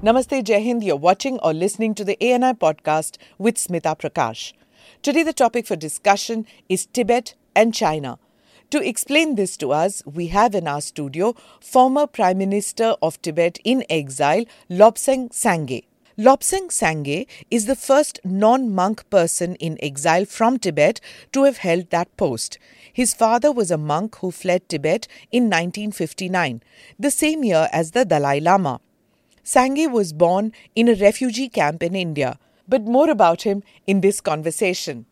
Namaste, Jai Hind. You're watching or listening to the ANI podcast with Smita Prakash. Today, the topic for discussion is Tibet and China. To explain this to us, we have in our studio former Prime Minister of Tibet in exile, Lobsang Sangay. Lobsang Sangay is the first non monk person in exile from Tibet to have held that post. His father was a monk who fled Tibet in 1959, the same year as the Dalai Lama. Sangay was born in a refugee camp in India, but more about him in this conversation.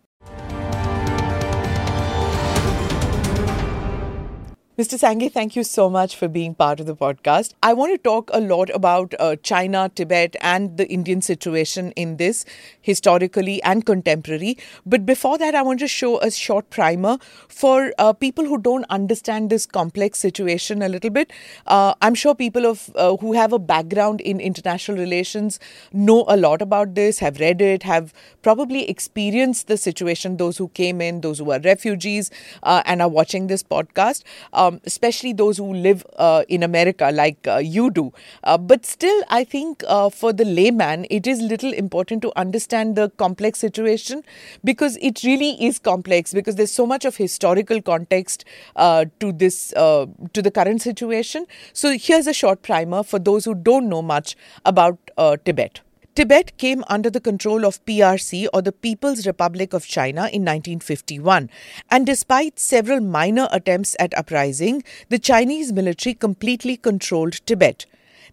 Mr. Sangay, thank you so much for being part of the podcast. I want to talk a lot about uh, China, Tibet, and the Indian situation in this, historically and contemporary. But before that, I want to show a short primer for uh, people who don't understand this complex situation a little bit. Uh, I'm sure people of uh, who have a background in international relations know a lot about this, have read it, have probably experienced the situation. Those who came in, those who are refugees, uh, and are watching this podcast um, especially those who live uh, in America like uh, you do. Uh, but still, I think uh, for the layman, it is little important to understand the complex situation because it really is complex because there's so much of historical context uh, to this uh, to the current situation. So here's a short primer for those who don't know much about Tibet. Tibet came under the control of PRC or the People's Republic of China in 1951, and despite several minor attempts at uprising, the Chinese military completely controlled Tibet.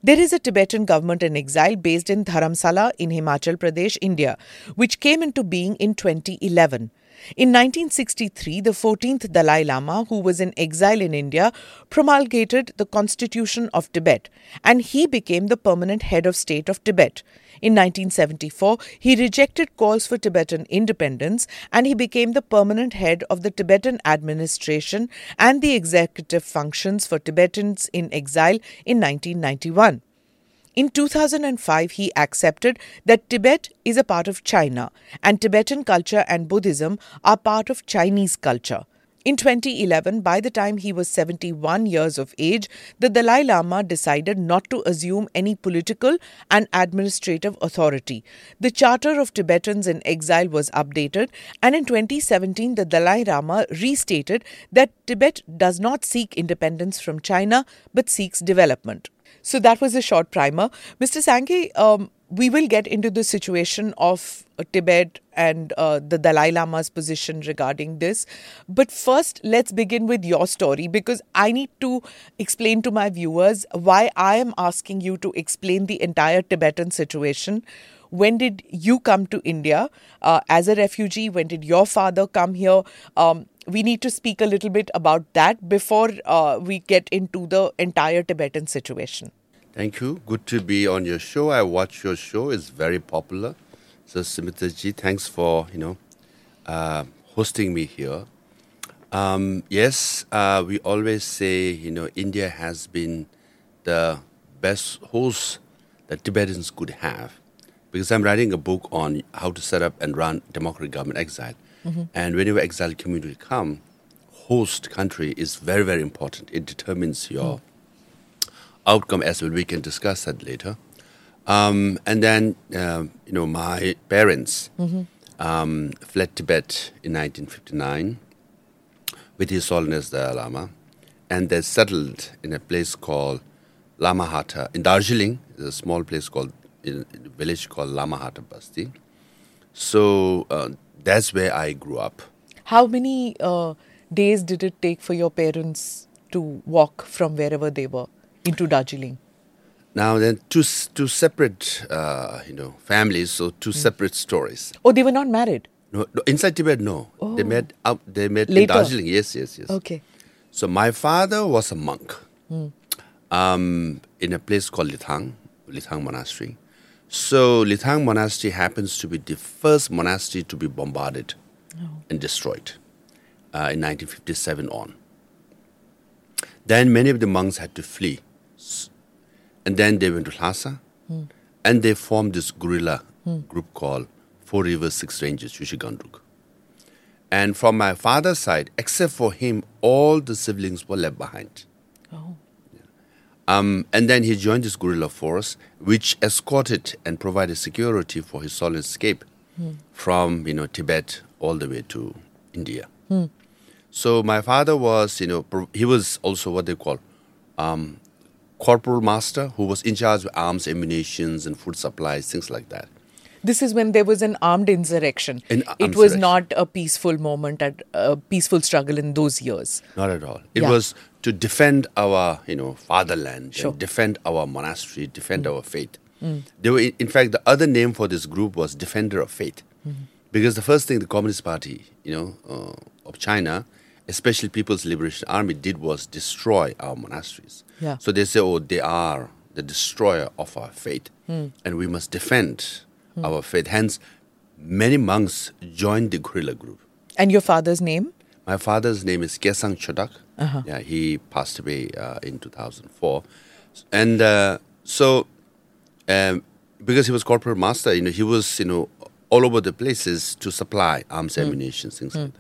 There is a Tibetan government in exile based in Dharamsala in Himachal Pradesh, India, which came into being in 2011. In 1963, the 14th Dalai Lama, who was in exile in India, promulgated the Constitution of Tibet, and he became the permanent head of state of Tibet. In 1974, he rejected calls for Tibetan independence and he became the permanent head of the Tibetan administration and the executive functions for Tibetans in exile in 1991. In 2005, he accepted that Tibet is a part of China and Tibetan culture and Buddhism are part of Chinese culture. In 2011, by the time he was 71 years of age, the Dalai Lama decided not to assume any political and administrative authority. The Charter of Tibetans in Exile was updated, and in 2017, the Dalai Lama restated that Tibet does not seek independence from China but seeks development. So that was a short primer. Mr. Sangay, um, we will get into the situation of uh, Tibet and uh, the Dalai Lama's position regarding this. But first, let's begin with your story because I need to explain to my viewers why I am asking you to explain the entire Tibetan situation. When did you come to India uh, as a refugee? When did your father come here? Um, we need to speak a little bit about that before uh, we get into the entire Tibetan situation. Thank you. Good to be on your show. I watch your show; it's very popular. So, Smita ji, thanks for you know uh, hosting me here. Um, yes, uh, we always say you know India has been the best host that Tibetans could have, because I'm writing a book on how to set up and run democratic government exile. Mm-hmm. And whenever exile community come, host country is very very important. It determines your mm outcome as well. We can discuss that later. Um, and then, uh, you know, my parents mm-hmm. um, fled Tibet in 1959 with His Holiness the Lama, and they settled in a place called Lamahata in Darjeeling. A small place called in a village called Lamahata Basti. So uh, that's where I grew up. How many uh, days did it take for your parents to walk from wherever they were? into Darjeeling? Now then, two two separate, uh, you know, families. So two mm. separate stories. Oh, they were not married. No, no inside Tibet, no. Oh. They met out. They met Later. in Darjeeling. Yes, yes, yes. Okay. So my father was a monk, mm. um, in a place called Lithang, Lithang Monastery. So Lithang Monastery happens to be the first monastery to be bombarded oh. and destroyed uh, in 1957 on. Then many of the monks had to flee and then they went to Lhasa, mm. and they formed this guerrilla mm. group called Four Rivers Six Ranges, Chushi Gangdruk. And from my father's side, except for him, all the siblings were left behind. Oh. Um, and then he joined this guerrilla force, which escorted and provided security for his solo escape from you know Tibet all the way to India. So my father was, you know, he was also what they call um, corporal master, who was in charge of arms, ammunitions, and food supplies, things like that. This is when there was an armed insurrection. An it was insurrection. not a peaceful moment, at a peaceful struggle in those years. Not at all. It Yeah. was to defend our, you know, fatherland, Sure. and defend our monastery, defend mm. our faith. Mm. They were, in fact, the other name for this group was Defender of Faith, mm-hmm. because the first thing the Communist Party, you know, uh, of China, especially People's Liberation Army, did was destroy our monasteries. Yeah. So they say, oh, they are the destroyer of our faith, mm. and we must defend our faith. Hence, many monks joined the guerrilla group. And your father's name? My father's name is Kesang Chodak. Uh-huh. Yeah, he passed away uh, in 2004. And uh, so, um, because he was corporate master, you know, he was, you know, all over the places to supply arms, Hmm. ammunition, things like that.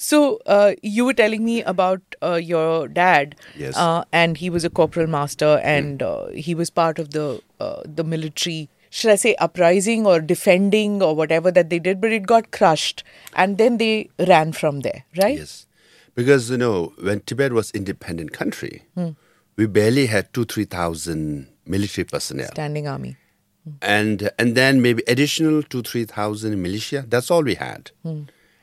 So uh, you were telling me about uh, your dad, Yes. uh, and he was a corporal master, and uh, he was part of the uh, the military. Should I say uprising or defending or whatever that they did? But it got crushed, and then they ran from there, right? Yes. Because, you know, when Tibet was independent country, Hmm. we barely had two, 3,000 military personnel. Standing army. and and then maybe additional two three thousand militia. That's all we had.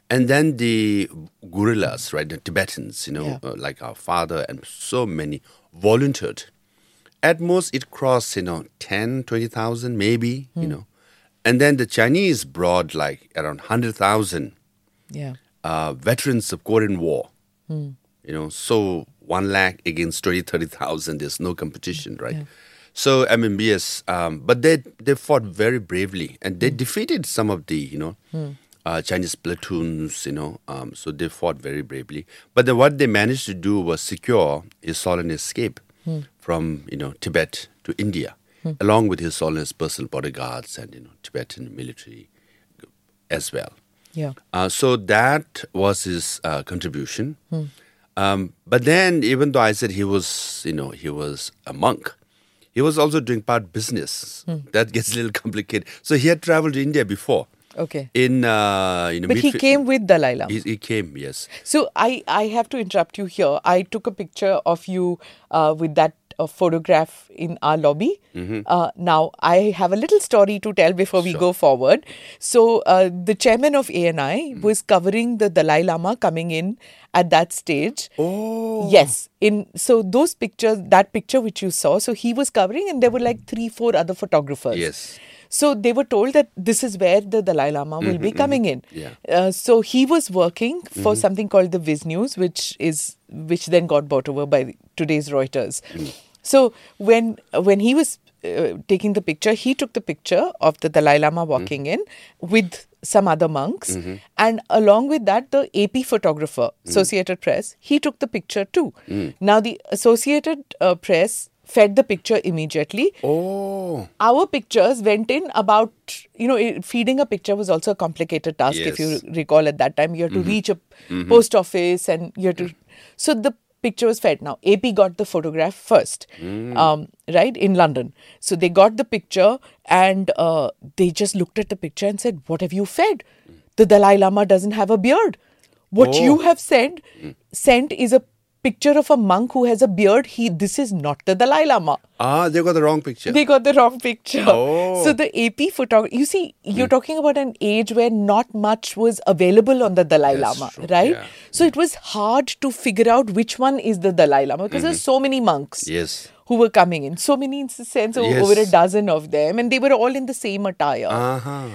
And then the guerrillas, right, the Tibetans, you know, Yeah. uh, like our father and so many volunteered. At most, it crossed, you know, 10, 20,000 maybe, you know. And then the Chinese brought like around 100,000 Yeah. uh, veterans of Korean War. You know, so one lakh against 20, 30,000, there's no competition, right? So, I mean, yes, um, but they, they fought very bravely and they defeated some of the, you know, uh, Chinese platoons, you know, um, so they fought very bravely. But then what they managed to do was secure his Solon escape from, you know, Tibet to India, along with his Solon's personal bodyguards and, you know, Tibetan military as well. Yeah. Uh, so that was his uh, contribution. Um, but then, even though I said he was, you know, he was a monk, he was also doing part business. That gets a little complicated. So he had traveled to India before. Okay. In uh, you know, But he came with Dalai Lama. He, he came, yes. So I, I have to interrupt you here. I took a picture of you uh, with that uh, photograph in our lobby. Uh, now I have a little story to tell before we go forward. So uh, the chairman of ANI was covering the Dalai Lama coming in at that stage. Oh, Yes, in so those pictures, that picture which you saw, so he was covering, and there were like three, four other photographers. Yes. So they were told that this is where the Dalai Lama will be mm-hmm, coming mm-hmm. in. Yeah. Uh, so he was working for mm-hmm. something called the Visnews, which is which then got bought over by today's Reuters. Mm. So when when he was uh, taking the picture, he took the picture of the Dalai Lama mm. walking in with some other monks, and along with that, the AP photographer, mm. Associated Press, he took the picture too. Now the Associated uh, Press fed the picture immediately. Oh, our pictures went in about you know feeding a picture was also a complicated task if you Mm-hmm. recall at that time. You had to reach a post office and you had to so the picture was fed. Now ap got the photograph first Mm. um, right in london. So they got the picture and uh, they just looked at the picture and said what have you fed? The dalai lama doesn't have a beard. What Oh. you have said sent is a picture of a monk who has a beard he this is not the dalai lama ah, they got the wrong picture. they got the wrong picture. Oh. So the AP photography, you see, you're talking about an age where not much was available on the Dalai That's Lama, true, right? yeah. So it was hard to figure out which one is the Dalai Lama because there's so many monks yes. who were coming in, so many in the sense of Yes. over a dozen of them, and they were all in the same attire. Uh huh.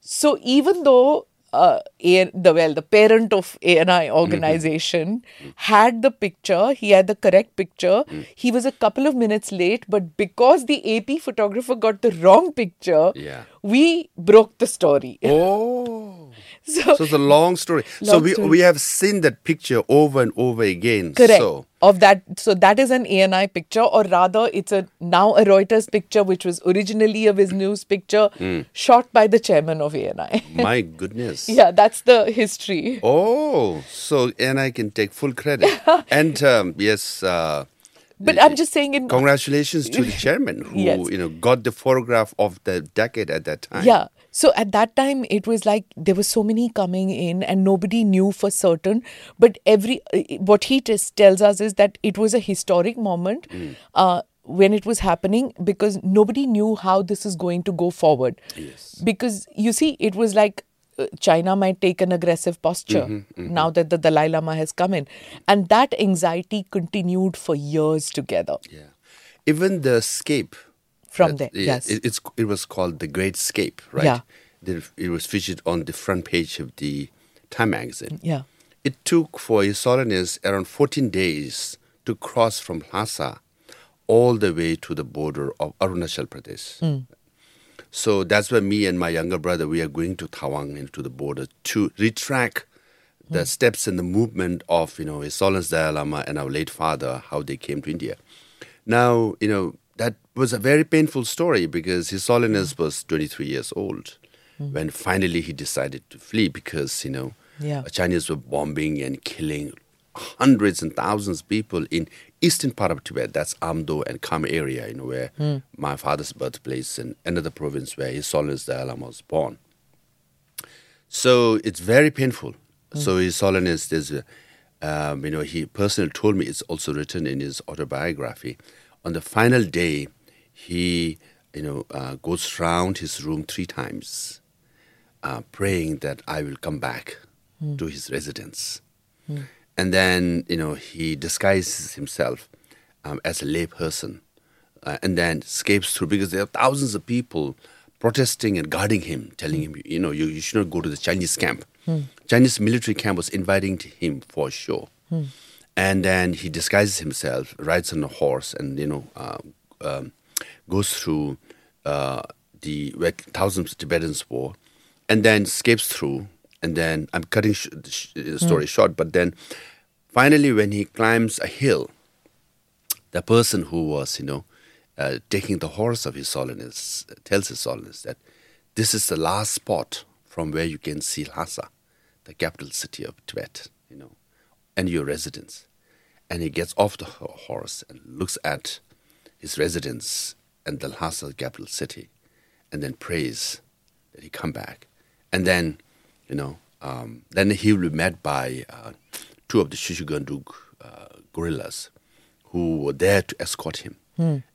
So even though uh, A- the well, the parent of ANI organization had the picture, he had the correct picture. He was a couple of minutes late, but because the AP photographer got the wrong picture, Yeah. we broke the story. Oh. So, So it's a long story. so we story. we have seen that picture over and over again. correct So of that. So that is an ANI picture, or rather, it's a now a Reuters picture, which was originally a Visnews picture, shot by the chairman of ANI. my goodness. yeah, that's the history. Oh, so and I can take full credit. and um, yes, uh, But I'm just saying in Congratulations to the chairman who Yes. you know got the photograph of the decade at that time. Yeah. So at that time, it was like there were so many coming in, and nobody knew for certain. But every what he just tells us is that it was a historic moment uh, when it was happening because nobody knew how this is going to go forward. Yes. Because you see, it was like. uh, China might take an aggressive posture now that the Dalai Lama has come in. And that anxiety continued for years together Yeah. Even the escape from there. Yes. It, it's it was called the Great Escape, right? Yeah. It was featured on the front page of the Time magazine. yeah. It took for His Holiness around 14 days to cross from Lhasa all the way to the border of Arunachal Pradesh. Mm. So that's where me and my younger brother we are going to Tawang into the border to retrack the mm. steps and the movement of you know His Holiness Dalai Lama and our late father how they came to India. Now you know that was a very painful story because His Holiness mm. was 23 years old mm. when finally he decided to flee because you know Yeah. the Chinese were bombing and killing hundreds and thousands of people in eastern part of Tibet. That's Amdo and Kham area, you know, where hmm. my father's birthplace and another province where His Holiness the Dalai Lama was born. So it's very painful. Hmm. So His Holiness, there's, um, you know, he personally told me it's also written in his autobiography. On the final day, he, you know, uh, goes round his room three times, uh, praying that I will come back to his residence. And then, you know, he disguises himself um, as a lay person uh, and then escapes through because there are thousands of people protesting and guarding him, telling him, you know, you, you should not go to the Chinese camp. Chinese military camp was inviting to him for sure. And then he disguises himself, rides on a horse, and, you know, uh, um, goes through uh, the where thousands of Tibetans were, and then escapes through. And then I'm cutting sh- the sh- the story short, but then finally, when he climbs a hill, the person who was, you know, uh, taking the horse of His Holiness tells His Holiness that this is the last spot from where you can see Lhasa, the capital city of Tibet, you know, and your residence. And he gets off the horse and looks at his residence and the Lhasa capital city, and then prays that he come back. And then, you know, um, then he will be met by uh, two of the Chushi Gangdruk uh, guerrillas who were there to escort him.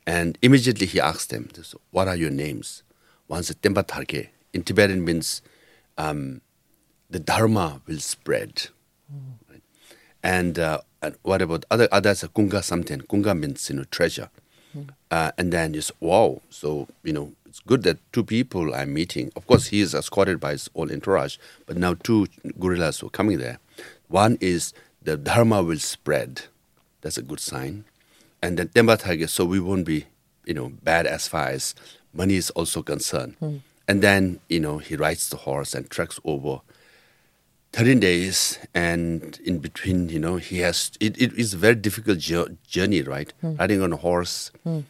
And immediately he asked them, this, What are your names? One said, Temba Tharke. In Tibetan means um, the Dharma will spread. Right? And, uh, and what about other others? Kunga something. Kunga means you know treasure. Uh, and then just wow. So you know it's good that two people I'm meeting. Of course, he is escorted by his whole entourage, but now two guerrillas were coming there. One is the dharma will spread. That's a good sign. And then Temba Thage, so we won't be you know bad as far as money is also concerned. And then you know he rides the horse and treks over 13 days and in between you know he has it, it is a very difficult jour- journey right? Hmm. Riding on a horse. Hmm.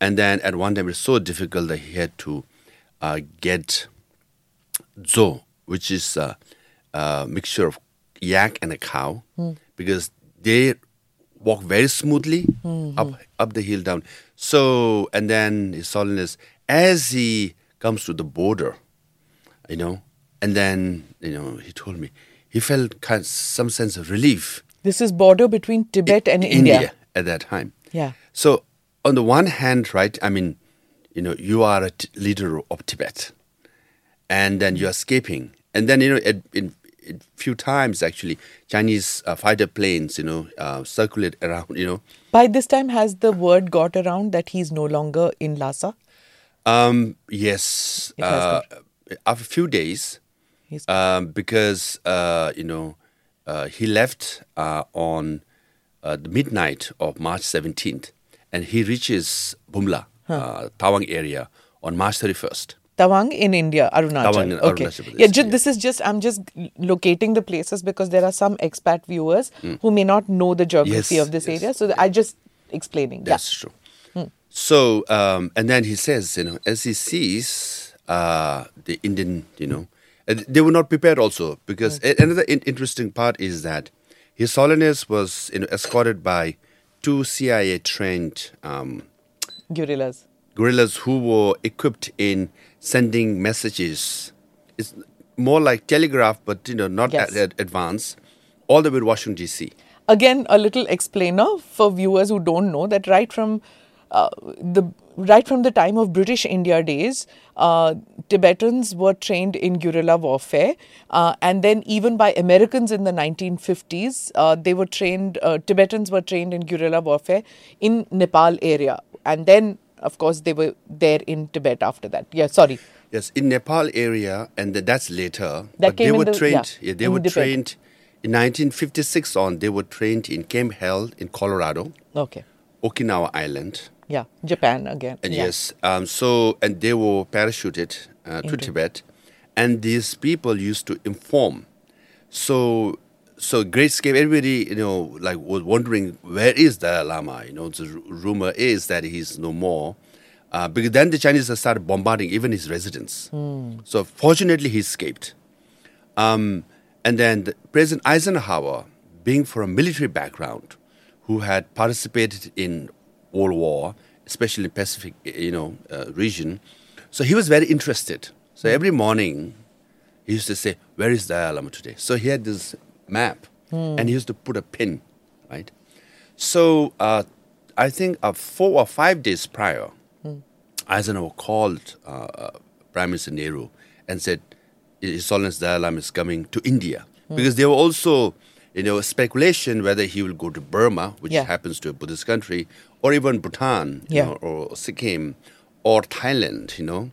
And then at one time it's so difficult that he had to uh, get zo which is a, a mixture of yak and a cow hmm. because they walk very smoothly up up the hill down. So and then his holiness as he comes to the border you know. And then, you know, he told me he felt kind of some sense of relief. This is border between Tibet and India. at that time. Yeah. So on the one hand, right, I mean, you know, you are a t- leader of Tibet, and then you're escaping, and then you know, it, few times actually, Chinese uh, fighter planes, you know, uh, circulate around, you know. By this time, has the word got around that he's no longer in Lhasa? Um, yes, It has uh, after a few days, He's um, because uh, you know uh, he left uh, on uh, the midnight of March 17th, and he reaches Bumla, uh, Tawang area, on March 31st. Tawang in India, Arunachal. Tawang in okay. Arunachal Pradesh, yeah, ju- yeah. this is just I'm just locating the places because there are some expat viewers who may not know the geography Mm. Yes, of this yes. area. So I just explaining. That's true. So, um, and then he says, you know, as he sees uh, the Indian, you know, they were not prepared also because another in- interesting part is that His Holiness was, you know, escorted by two CIA trained um, Guerrillas. guerrillas who were equipped in sending messages. It's more like telegraph, but you know, not Yes. at, at advanced, all the way to Washington D.C. Again, a little explainer for viewers who don't know that right from uh, the right from the time of British India days, uh, Tibetans were trained in guerrilla warfare, uh, and then even by Americans in the 1950s, uh, they were trained. Uh, Tibetans were trained in guerrilla warfare in Nepal area, and then of course they were there in Tibet after that. Yeah, sorry. Yes, in Nepal area, and that's later. That but they were the- trained. yeah, they in were trained in 1956 on. They were trained in Camp Hale in Colorado, Okay. Okinawa Island, Yeah, Japan again. and yeah. yes, um, so and they were parachuted uh, to. Tibet, and these people used to inform. So, so Great Escape. Everybody, you know, like was wondering where is Dalai Lama. You know, the r- rumor is that he's no more. Uh, because then the Chinese started bombarding even his residence. So fortunately, he escaped. Um, and then the President Eisenhower, being from a military background, who had participated in World War, especially Pacific, you know, uh, region, so he was very interested. So every morning, he used to say, "Where is Dalai Lama today?" So he had this map, and he used to put a pin, right? So uh, I think uh, four or five days prior, Eisenhower called uh, uh, Prime Minister Nehru and said, His Holiness Dalai Lama is coming to India. Because there were also, you know, speculation whether he will go to Burma, which Yeah. happens to a Buddhist country, or even Bhutan, you Yeah. know, or Sikkim, or Thailand, you know.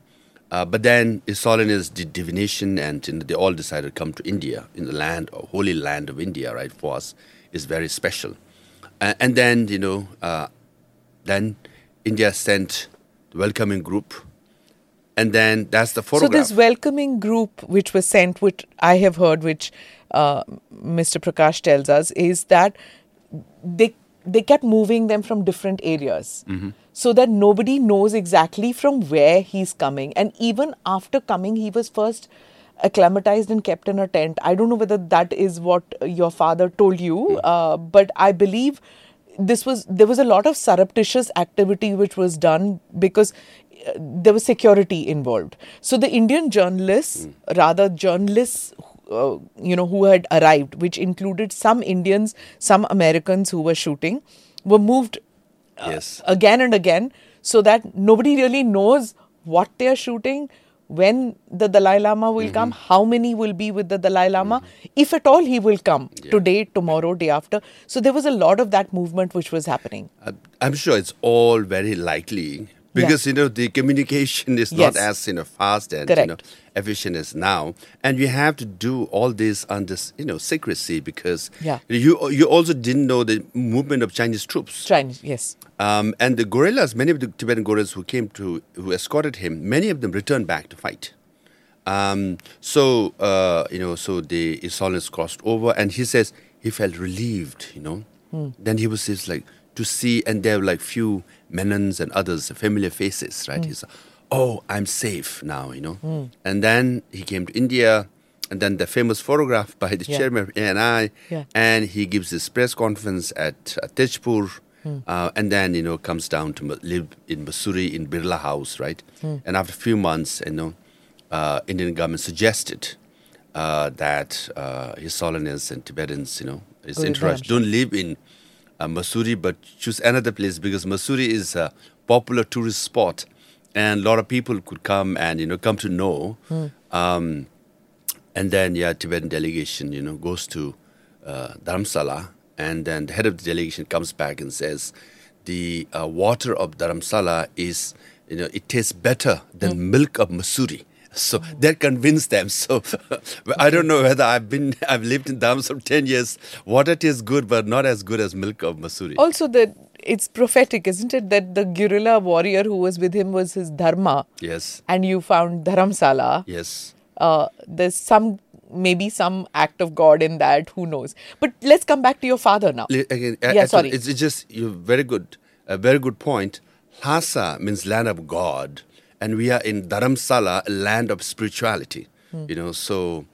Uh, but then His Holiness did divination and you know, they all decided to come to India, in the land, or holy land of India, right, for us is very special. Uh, and then, you know, uh, then India sent the welcoming group, and then that's the photograph. So this welcoming group which was sent, which I have heard, which uh, Mr. Prakash tells us, is that they they kept moving them from different areas, so that nobody knows exactly from where he's coming. And even after coming, he was first acclimatized and kept in a tent. I don't know whether that is what your father told you, uh, but I believe this was there was a lot of surreptitious activity which was done because uh, there was security involved so the indian journalists rather journalists uh, you know who had arrived which included some indians some americans who were shooting were moved yes. again and again so that nobody really knows what they are shooting when the dalai lama will Mm-hmm. come how many will be with the dalai lama if at all he will come today tomorrow day after so there was a lot of that movement which was happening I'm sure it's all very likely because you know the communication is not as you know fast and you know efficient as now, and we have to do all this under you know secrecy because Yeah. you you also didn't know the movement of Chinese troops. chinese yes Um, and the guerrillas, many of the Tibetan guerrillas who came to, who escorted him, many of them returned back to fight. Um, so, uh, you know, so the Holiness crossed over and he says he felt relieved, you know. Then he was just like, to see, and there were like few menons and others, familiar faces, right? He's oh, I'm safe now, you know. And then he came to India, and then the famous photograph by the Yeah. chairman of ANI, Yeah. and he gives this press conference at uh, Tezpur, uh, and then you know comes down to live in Mussoorie in Birla House, right? And after a few months, you know, uh, Indian government suggested uh, that uh, His Holiness and Tibetans, you know, Go entourage don't live in uh, Mussoorie, but choose another place because Mussoorie is a popular tourist spot, and a lot of people could come and you know come to know. Um, and then yeah, Tibetan delegation, you know, goes to uh, Dharamsala, and then the head of the delegation comes back and says, the uh, water of Dharamsala is, you know, it tastes better than milk of Mussoorie. So that convinced them. So I don't know whether I've been, I've lived in for ten years. Water tastes good, but not as good as milk of Mussoorie. also that it's prophetic isn't it that the guerrilla warrior who was with him was his dharma Yes, and you found dharamsala yes. uh, there's some maybe some act of god in that who knows but let's come back to your father now Again, Yeah, actually, sorry. It's, it's just you very good, a very good point. Lhasa means land of God, and we are in Dharamsala, a land of spirituality. You know, so.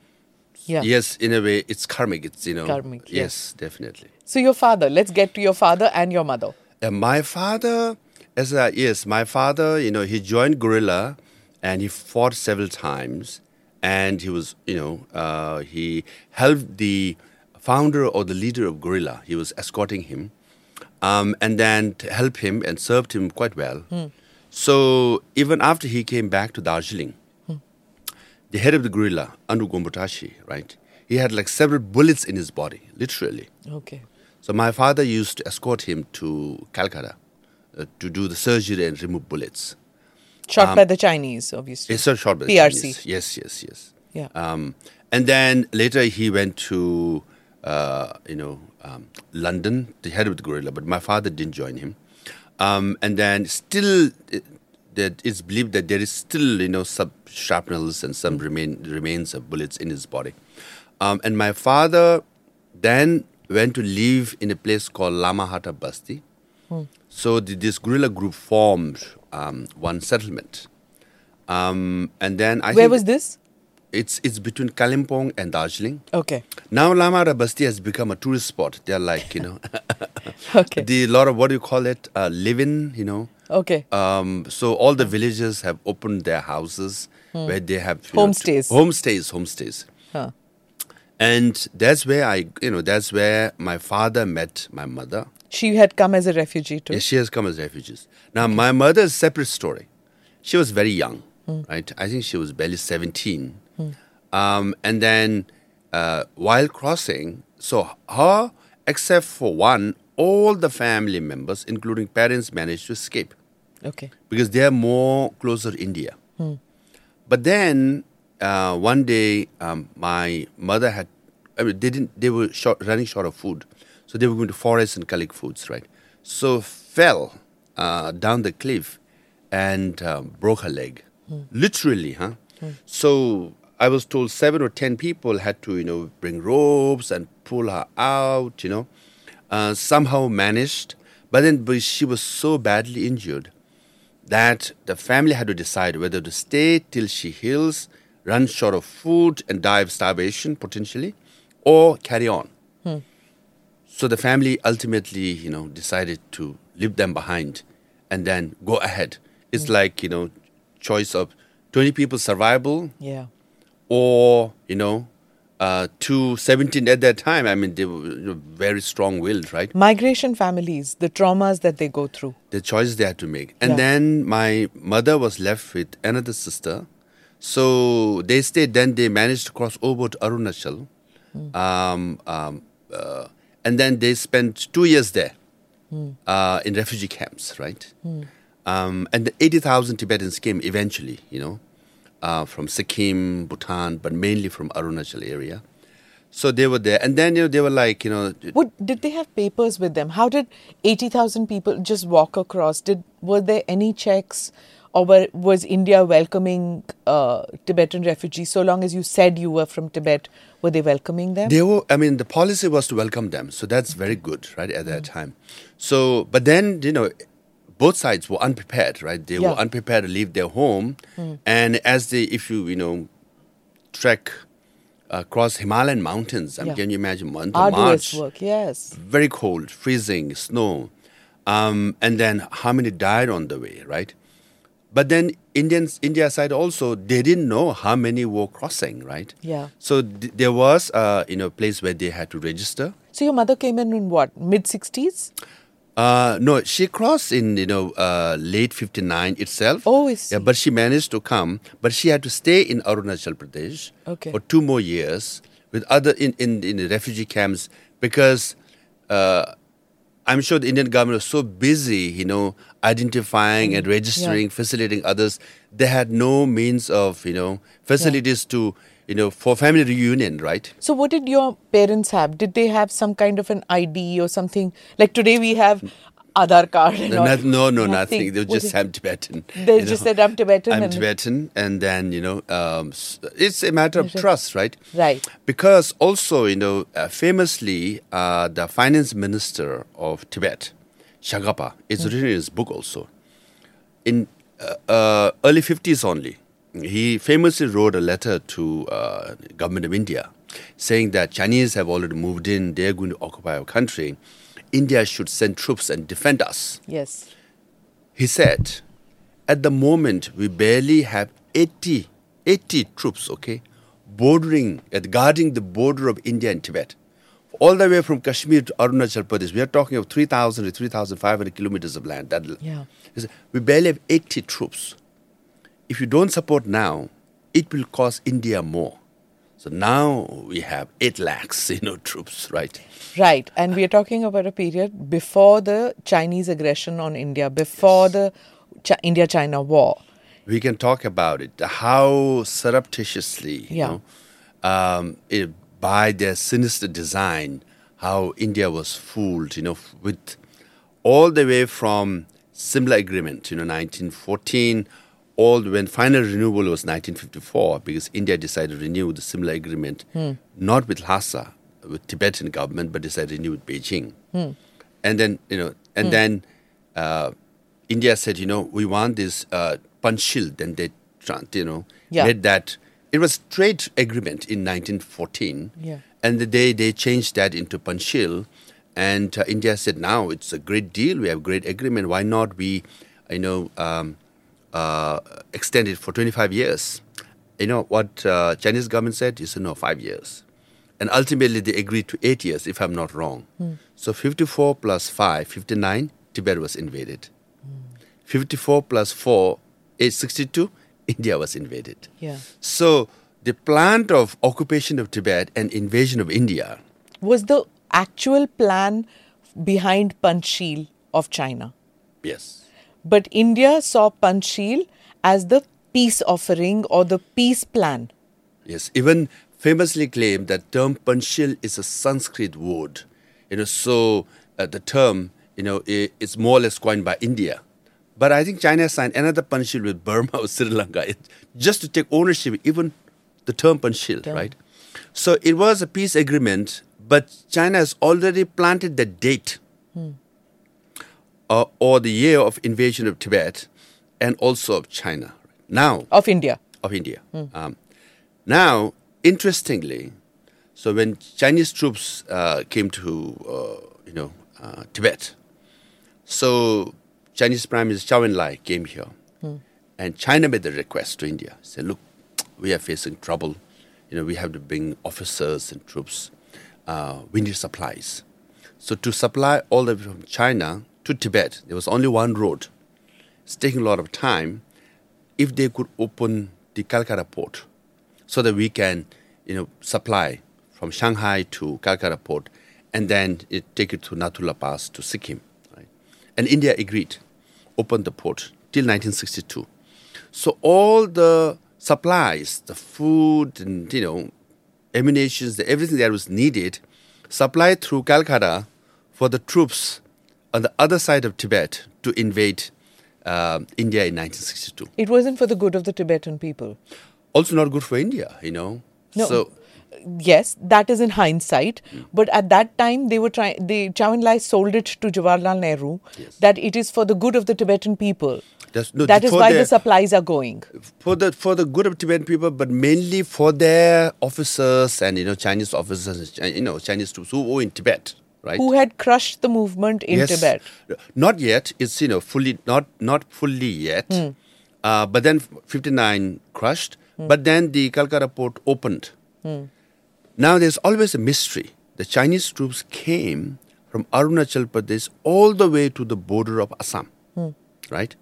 Yeah. yes, in a way, it's karmic. It's you know, Karmic, yes, definitely. So your father. Let's get to your father and your mother. And my father, as a, yes, my father, you know, he joined guerrilla, and he fought several times, and he was, you know, uh, he helped the founder or the leader of guerrilla. He was escorting him, um, and then to help him and served him quite well. So even after he came back to Darjeeling, the head of the guerrilla, Andrug Gompo Tashi, right? He had like several bullets in his body, literally. Okay. So my father used to escort him to Calcutta uh, to do the surgery and remove bullets. Shot by the Chinese, obviously. It's a short by the PRC. Chinese. Yes, yes, yes. Yeah. Um, and then later he went to, uh, you know, um, London, the head of the guerrilla, but my father didn't join him. Um, and then still, it, that it's believed that there is still, you know, some shrapnels and some remain remains of bullets in his body. Um, and my father then went to live in a place called Lamahata Basti. So the, this guerrilla group formed um, one settlement. Um, and then I think Where was this? It's it's between Kalimpong and Darjeeling. Okay. Now Lamahata Basti has become a tourist spot. They're like you know, Okay. the lot of what do you call it, uh, live-in. You know, Okay. um, so all the villagers have opened their houses where they have you know, Hmm. Homestays. homestays, homestays. Huh. And that's where I, you know, that's where my father met my mother. She had come as a refugee too. Yes, she has come as refugees. Now, my mother's separate story. She was very young, right? I think she was barely 17. Um, and then uh, while crossing, so her, except for one, all the family members, including parents, managed to escape Okay. because they are more closer to India. Hmm. But then uh, one day, um, my mother had, I mean, they didn't, they were short, running short of food, so they were going to forest and collect foods, right? So fell uh, down the cliff and um, broke her leg, literally, huh? So I was told seven or ten people had to, you know, bring ropes and pull her out, you know. Uh, somehow managed, but then but she was so badly injured that the family had to decide whether to stay till she heals, run short of food, and die of starvation potentially, or carry on. So the family ultimately, you know, decided to leave them behind and then go ahead. It's like, you know, choice of 20 people survival Yeah. Or, you know, uh, two 17 at that time. I mean, they were very strong willed, right? Migration families, the traumas that they go through. the choice they had to make. And Yeah. then my mother was left with another sister. So they stayed, then they managed to cross over to Arunachal. Um, um, uh, and then they spent two years there uh, in refugee camps, right? Um, and the 80,000 Tibetans came eventually, you know, uh, from Sikkim, Bhutan, but mainly from Arunachal area. So they were there. And then, you know, they were like, you know, What did they have papers with them? How did eighty thousand people just walk across? Did were there any checks, or were, was India welcoming uh, Tibetan refugees? So long as you said you were from Tibet, were they welcoming them? They were, I mean, the policy was to welcome them. So that's very good, right, at that time. So, but then, you know, both sides were unprepared, right? They Yeah. were unprepared to leave their home. And as they, if you, you know, trek across Himalayan mountains, I mean, Yeah. can you imagine month of March? work, yes. Very cold, freezing, snow. Um, and then how many died on the way, right? But then Indians, India side also, they didn't know how many were crossing, right? Yeah. So th- there was, uh, you know, a place where they had to register. So your mother came in in what mid sixties? Uh, no, she crossed in you know uh, late '59 itself. Oh. Yeah, but she managed to come, but she had to stay in Arunachal Pradesh Okay. for two more years with other in in, in the refugee camps because. Uh, I'm sure the Indian government was so busy, you know, identifying and registering, facilitating others. They had no means of, you know, facilities to, you know, for family reunion, right? So what did your parents have? Did they have some kind of an ID or something? Like today we have Aadhaar card. And No, noth- no, no, nothing. They Was just have Tibetan. They just know. said, "I'm Tibetan," I'm and- Tibetan, and then you know, um, it's a matter of trust, right? Right. Because also, you know, uh, famously, uh, the finance minister of Tibet, Shakabpa, it's Hmm. written in his book also. In uh, uh, early 50s only, he famously wrote a letter to uh, government of India saying that Chinese have already moved in, they're going to occupy our country. India should send troops and defend us. Yes. He said, at the moment, we barely have 80, 80 troops, okay, bordering, at guarding the border of India and Tibet. All the way from Kashmir to Arunachal Pradesh, we are talking of 3,000 to 3,500 kilometers of land. That, Yeah. We barely have 80 troops. If you don't support now, it will cost India more. So now we have 8 lakhs, you know, troops, right? Right. And we are talking about a period before the Chinese aggression on India, before the Ch- India China war. we can talk about it how surreptitiously you know um, it, by their sinister design how india was fooled you know with all the way from Simla agreement you know 1914 all when final renewal was 1954 because india decided to renew the Simla agreement not with lhasa with tibetan government but decided to renew with beijing and then you know and then uh, India said, you know, we want this uh, Panchsheel. Then they, you know, Yeah. made that. It was trade agreement in 1914, Yeah. and day they changed that into Panchsheel, and uh, India said, now it's a great deal. We have great agreement. Why not we, you know, um, uh, extend it for 25 years? You know what uh, Chinese government said? You said no, five years. And ultimately, they agreed to eight years, if I'm not wrong. So 54 plus 5, 59, Tibet was invaded. 54 plus 4 is 62, India was invaded. Yeah. So the plan of occupation of Tibet and invasion of India, Was the actual plan behind Panchsheel of China? yes, But India saw Panchsheel as the peace offering or the peace plan. yes, even famously claimed that term Panchsheel is a Sanskrit word. You know, so uh, the term, you know, is more or less coined by India. But I think China signed another Panchsheel with Burma or Sri Lanka it, just to take ownership, even the term Panchsheel, Term. right? So it was a peace agreement, but China has already planted the date uh, or the year of invasion of Tibet and also of China. Now, Of India. of India. Um, now, interestingly, so when Chinese troops uh, came to uh, you know uh, Tibet, so Chinese Prime Minister Chou Enlai came here, and China made the request to India. Said, "Look, we are facing trouble. You know, we have to bring officers and troops. Uh, we need supplies. So to supply all the way from China to Tibet, there was only one road. It's taking a lot of time. If they could open the Calcutta port, so that we can, you know, supply from Shanghai to Calcutta port, and then it, take it to Nathula Pass to Sikkim. Right? And India agreed, opened the port till 1962. So all the supplies, the food, and you know, ammunitions, everything that was needed, supplied through Calcutta for the troops on the other side of Tibet to invade uh, India in 1962 It wasn't for the good of the Tibetan people. also not good for India, you know. No. So Yes, that is in hindsight. But at that time, they were trying. They Chou Enlai sold it to Jawaharlal Nehru Yes. that it is for the good of the Tibetan people. That's- no, that is why their- the supplies are going. for the for the good of Tibetan people, but mainly for their officers and you know Chinese officers, and, you know Chinese troops who were in Tibet, right? Who had crushed the movement in Yes. Tibet? Not yet. It's you know fully not not fully yet. Hmm. Uh, but then 59 crushed. But then the Calcutta port opened. Hmm. Now there's always a mystery. The Chinese troops came from Arunachal Pradesh all the way to the border of Assam, Hmm. right?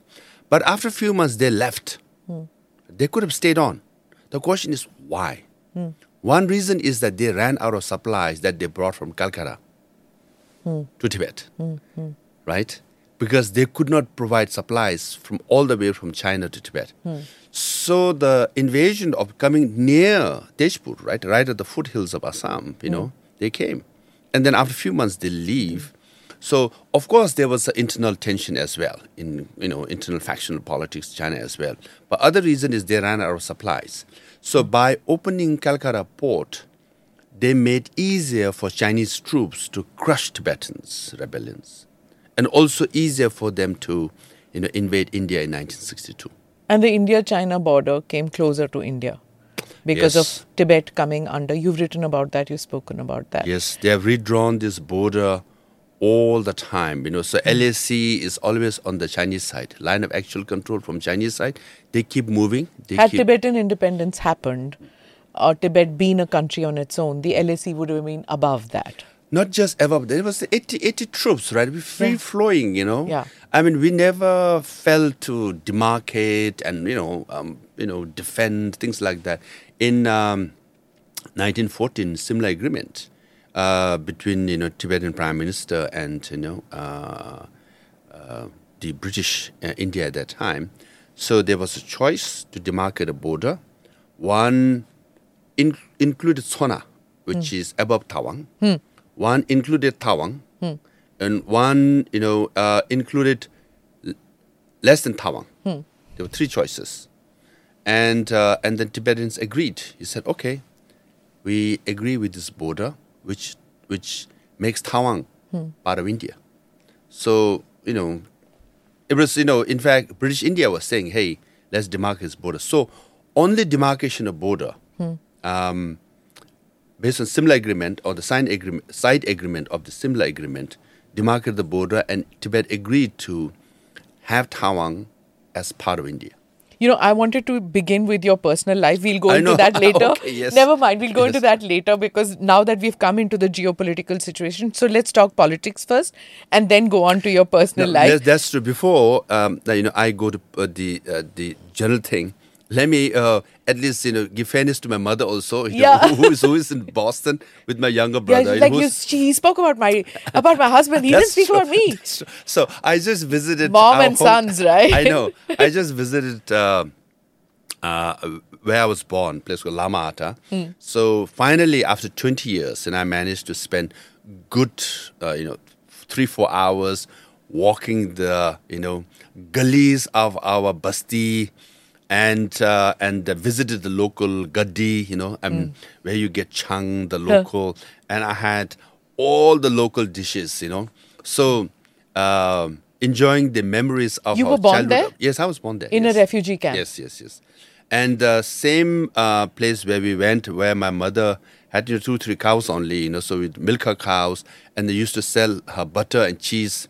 But after a few months they left. They could have stayed on. The question is why? Hmm. One reason is that they ran out of supplies that they brought from Calcutta to Tibet, right? Because they could not provide supplies from all the way from China to Tibet. So the invasion of coming near Tezpur, right, right at the foothills of Assam, you know, they came, and then after a few months they leave. So of course there was internal tension as well in you know internal factional politics China as well. But other reason is they ran out of supplies. So by opening Calcutta port, they made easier for Chinese troops to crush Tibetans rebellions, and also easier for them to you know invade India in 1962. And the India China border came closer to India. because Yes. of Tibet coming under. You've written about that, you've spoken about that. Yes, they have redrawn this border all the time. You know, so mm. LAC is always on the Chinese side, line of actual control from Chinese side. They keep moving. They Had keep, Tibetan independence happened, or Tibet being a country on its own, the LAC would have been above that. not just above, there was 80, 80 troops, right? We free Yeah. flowing, you know. Yeah. I mean, we never felt to demarcate and you know, um, you know, defend things like that. In um, 1914, similar agreement uh, between you know Tibetan Prime Minister and you know uh, uh, the British uh, India at that time. So there was a choice to demarcate a border. One in, included Sona, which hmm. is above Tawang. Hmm. One included Tawang, hmm. and one you know uh, included less than Tawang. There were three choices, and uh, and the Tibetans agreed. He said, "Okay, we agree with this border, which which makes Tawang part of India." So you know, it was you know, in fact, British India was saying, "Hey, let's demarcate this border." So only demarcation of border, um, based on similar agreement or the signed agreement, side agreement of the similar agreement, demarcated the border, and Tibet agreed to have Tawang as part of India. You know, I wanted to begin with your personal life. We'll go I into know. that later. Okay, yes. Never mind, we'll go into that later because now that we've come into the geopolitical situation, so let's talk politics first and then go on to your personal No, life. That's, that's true. Before um, you know, I go to uh, the uh, the general thing. Let me uh, at least you know give fairness to my mother also. you know, who, who is who is in Boston with my younger Yeah, brother. like you, she spoke about my about my husband. He didn't speak true. about me. So I just visited Mom and sons, right? I know. I just visited uh, uh, where I was born, place called Lama Ata. Hmm. So finally, after 20 years, and I managed to spend good, uh, you know, three four hours walking the you know gullies of our basti. And uh, and uh, visited the local gaddi, you know, um, where you get chung, the local, and I had all the local dishes, you know. So um, enjoying the memories of You our were born childhood. there? Yes, I was born there. In a refugee camp? Yes, yes, yes. And the same uh, place where we went, where my mother had you know, two, three cows only, you know, so we'd milk her cows, and they used to sell her butter and cheese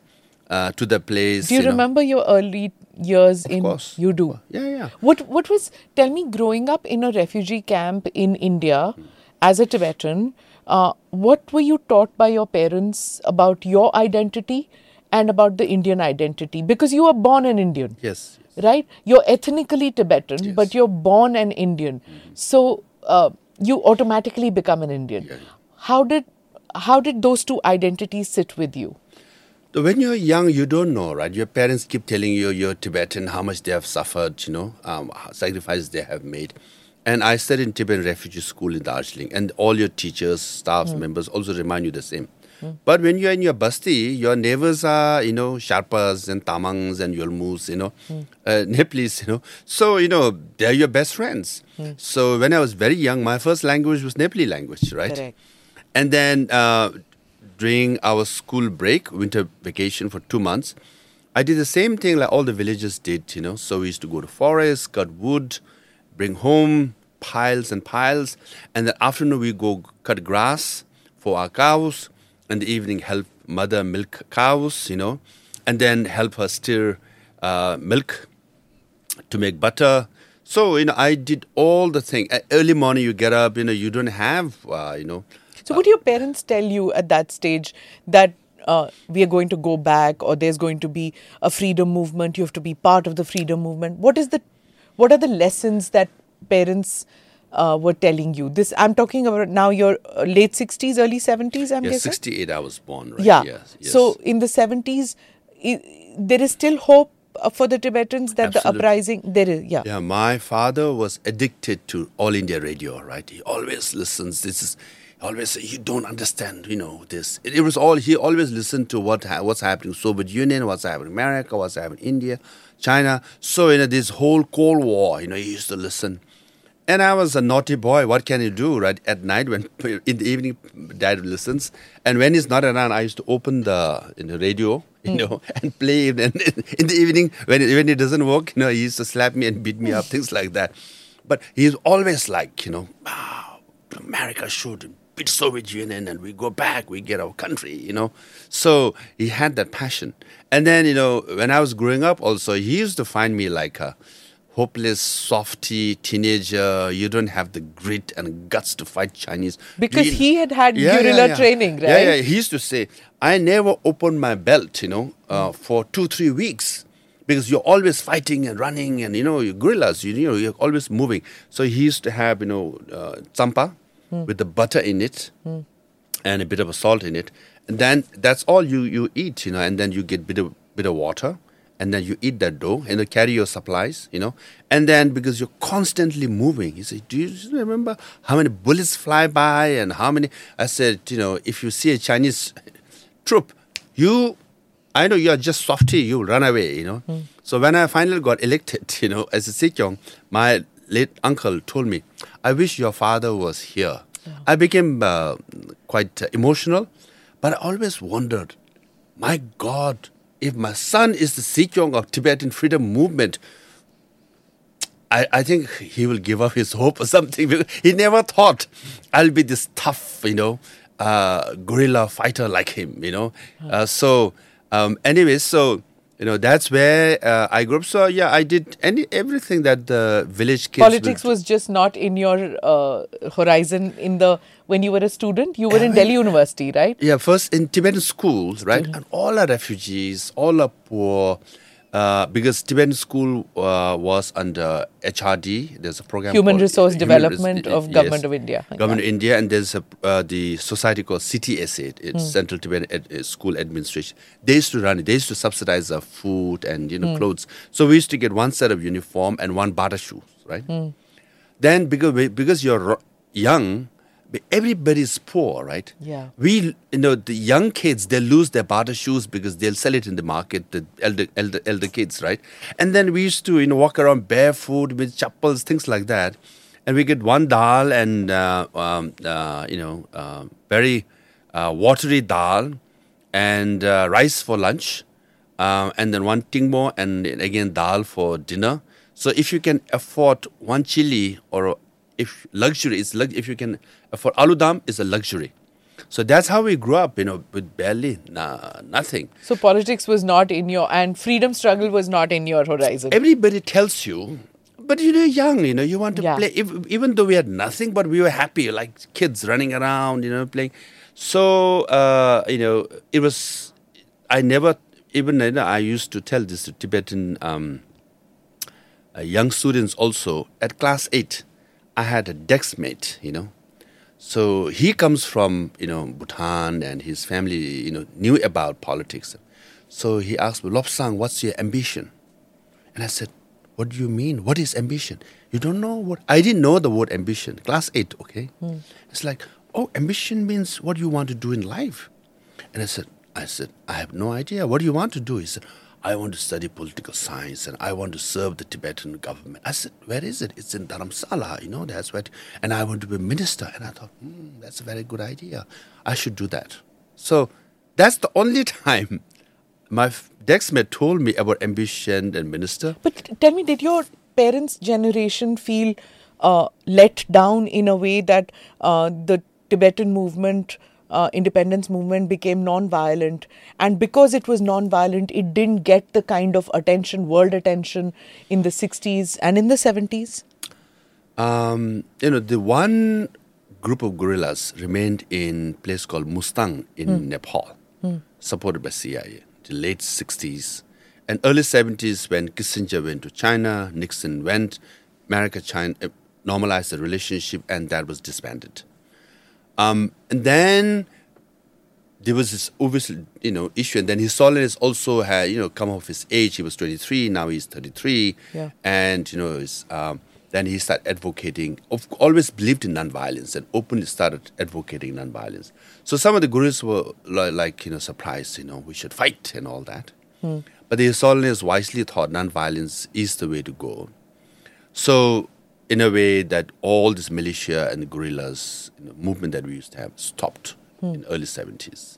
uh, to the place. Do you, know. remember your early years in? course. You do. Yeah, yeah. What What was? Tell me, growing up in a refugee camp in India, as a Tibetan, uh, what were you taught by your parents about your identity and about the Indian identity? Because you were born an Indian, Yes. yes. right? You're ethnically Tibetan, but you're born an Indian, so uh, you automatically become an Indian. How did how did those two identities sit with you? So When you're young, you don't know, right? Your parents keep telling you you're Tibetan, how much they have suffered, you know, um, sacrifices they have made. And I studied in Tibetan refugee school in Darjeeling, and all your teachers, staff members also remind you the same. But when you're in your basti, your neighbors are, you know, Sherpas and Tamangs and Yolmus, you know, uh, Nepalese, you know. So, you know, they're your best friends. So when I was very young, my first language was Nepali language, right? Correct. And then uh, during our school break, winter vacation for two months, I did the same thing like all the villagers did, you know. So we used to go to forest, cut wood, bring home piles and piles, and the afternoon we go cut grass for our cows, and the evening help mother milk cows, you know, and then help her stir uh, milk to make butter. So you know, I did all the thing. Early morning, you get up. You know, you don't have, uh, you know, So, what do your parents tell you at that stage that uh, we are going to go back, or there's going to be a freedom movement? You have to be part of the freedom movement. What is the, what are the lessons that parents uh, were telling you? This I'm talking about now. Your uh, late 60s, early 70s. I'm yeah, guessing. 68 I was born, right? Yeah. Yes, yes. So in the 70s, i- there is still hope uh, for the Tibetans that the uprising there is. Yeah. Yeah, my father was addicted to All India Radio, right? He always listens. This is always say, you don't understand, you know this. It, it was all he always listened to what ha- what's happening Soviet Union, what's happening America, what's happening India, China. So you know this whole Cold War, you know, he used to listen. And I was a naughty boy. What can you do, right? At night, when in the evening, dad listens, and when he's not around, I used to open the you know, radio, you mm. know, and play. And in the evening, when it, when it doesn't work, you know, he used to slap me and beat me up, things like that. But he's always like, you know, America should beat Soviet Union and we go back, we get our country, you know. So he had that passion. And then, you know, when I was growing up also, he used to find me like a hopeless, softy teenager. You don't have the grit and guts to fight Chinese. Because you- he had had Yeah, yeah, guerrilla yeah. training, right? Yeah, yeah. He used to say, I never opened my belt, you know, uh, for two, three weeks. Because you're always fighting and running, and you know, you're guerrillas, you, you know, you're always moving. So he used to have, you know, uh, tsampa with the butter in it mm. and a bit of a salt in it. And then that's all you, you eat, you know, and then you get bit of, bit of water and then you eat that dough and you carry your supplies, you know. And then because you're constantly moving, he said, Do you remember how many bullets fly by and how many? I said, You know, if you see a Chinese troop, you, I know you're just softy, you run away, you know. Mm. So when I finally got elected, you know, as a Sikyong, my late uncle told me, I wish your father was here. I became uh, quite uh, emotional, but I always wondered, my God, if my son is the Sikyong of Tibetan freedom movement, I, I think he will give up his hope or something. He never thought I'll be this tough, you know, uh, guerrilla fighter like him, you know. Uh, so, um, anyway, so you know that's where uh, I grew up. So yeah, I did any everything that the village kids. Politics would- was just not in your uh, horizon in the when you were a student. You were in Delhi University, right? Yeah, first in Tibetan schools, right? And all are refugees, all are poor. Uh, because Tibetan school uh, was under HRD, there's a program Human Resource Res- Development of yes, Government of India. Government of India, and there's a, uh, the society called CTSA, it's Central Tibetan Ed- uh, School Administration. They used to run it. They used to subsidize our food and you know clothes. So we used to get one set of uniform and one bata shoes, right? Then because because you're young, everybody's poor, right? Yeah. We, you know, the young kids they lose their Bata shoes because they'll sell it in the market. The elder, elder, elder kids, right? And then we used to, you know, walk around barefoot with chappals, things like that. And we get one dal and uh, um, uh, you know, uh, very uh, watery dal and uh, rice for lunch, uh, and then one tingmo and again dal for dinner. So if you can afford one chili or if luxury is lux- if you can for aloo dum is a luxury. So that's how we grew up, you know, with barely nah, nothing. So politics was not in your and freedom struggle was not in your horizon. Everybody tells you, but you know, young, you know, you want to Yeah. play. If, even though we had nothing, but we were happy, like kids running around, you know, playing. So uh, you know, it was. I never even you know, I used to tell this to Tibetan um, uh, young students also at class eight. I had a desk mate, you know. So he comes from you know Bhutan, and his family you know knew about politics. So he asked me, Lobsang, what's your ambition? And I said, What do you mean? What is ambition? You don't know what? I didn't know the word ambition. Class 8, okay? Hmm. It's like, Oh, ambition means what you want to do in life. And I said, I said, I have no idea. What do you want to do? He said, I want to study political science and I want to serve the Tibetan government. I said, Where is it? It's in Dharamsala, you know, that's what. And I want to be a minister. And I thought, hmm, that's a very good idea. I should do that. So that's the only time my Dexmate told me about ambition and minister. But tell me, did your parents' generation feel uh, let down in a way that uh, the Tibetan movement, uh, independence movement, became non-violent, and because it was non-violent, it didn't get the kind of attention, world attention, in the '60s and in the '70s? Um, you know, the one group of guerrillas remained in place called Mustang in Nepal, supported by CIA. The late 60s and early 70s when Kissinger went to China, Nixon went, America, China uh, normalized the relationship, and that was disbanded. Um, and then there was this obvious, you know issue and then his Holiness also had you know come off his age. He was 23 now he's 33 Yeah. and you know um, then he started advocating of, always believed in nonviolence and openly started advocating nonviolence. So some of the gurus were li- like you know surprised you know we should fight and all that. But the His Holiness wisely thought nonviolence is the way to go. So, in a way, that all this militia and guerrillas you know, movement that we used to have stopped in early seventies.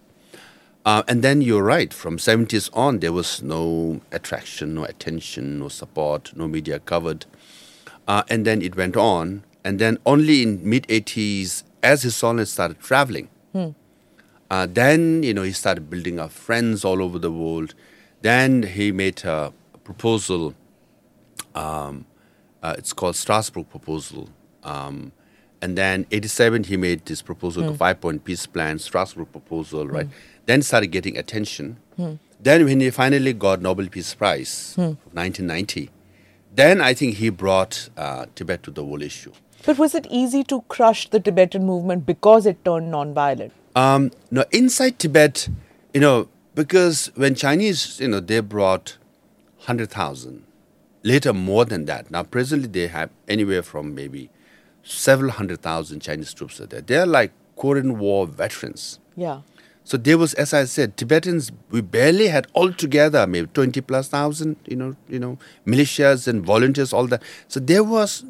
Uh, and then you're right. From seventies on, there was no attraction, no attention, no support, no media covered. Uh, and then it went on. And then only in mid 80s, as his son started traveling, uh, then you know he started building up friends all over the world. Then he made a proposal. Um, uh, it's called Strasbourg proposal. Um, and then 87 he made this proposal, the five-point peace plan, Strasbourg proposal, right? Then started getting attention. Then when he finally got Nobel Peace Prize, 1990, then I think he brought uh, Tibet to the whole issue. But was it easy to crush the Tibetan movement because it turned non-violent? Um, no, inside Tibet, you know, because when Chinese, you know, they brought 100,000, later more than that. Now, presently, they have anywhere from maybe several hundred thousand Chinese troops are there. They're like Korean War veterans. Yeah. So there was, as I said, Tibetans. We barely had altogether maybe twenty plus thousand. You know, you know, militias and volunteers, all that. So there was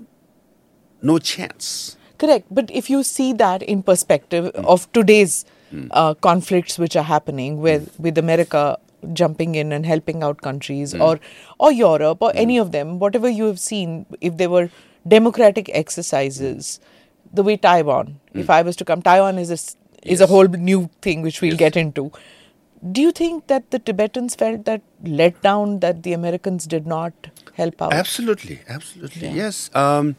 no chance. Correct. But if you see that in perspective of today's uh, conflicts which are happening with, with America jumping in and helping out countries hmm. or or Europe or hmm. any of them, whatever you have seen, if there were democratic exercises, the way Taiwan, hmm. if I was to come, Taiwan is a, is a whole new thing which we'll Yes. get into. Do you think that the Tibetans felt that let down that the Americans did not help out? Absolutely, absolutely, Yeah. yes. Um,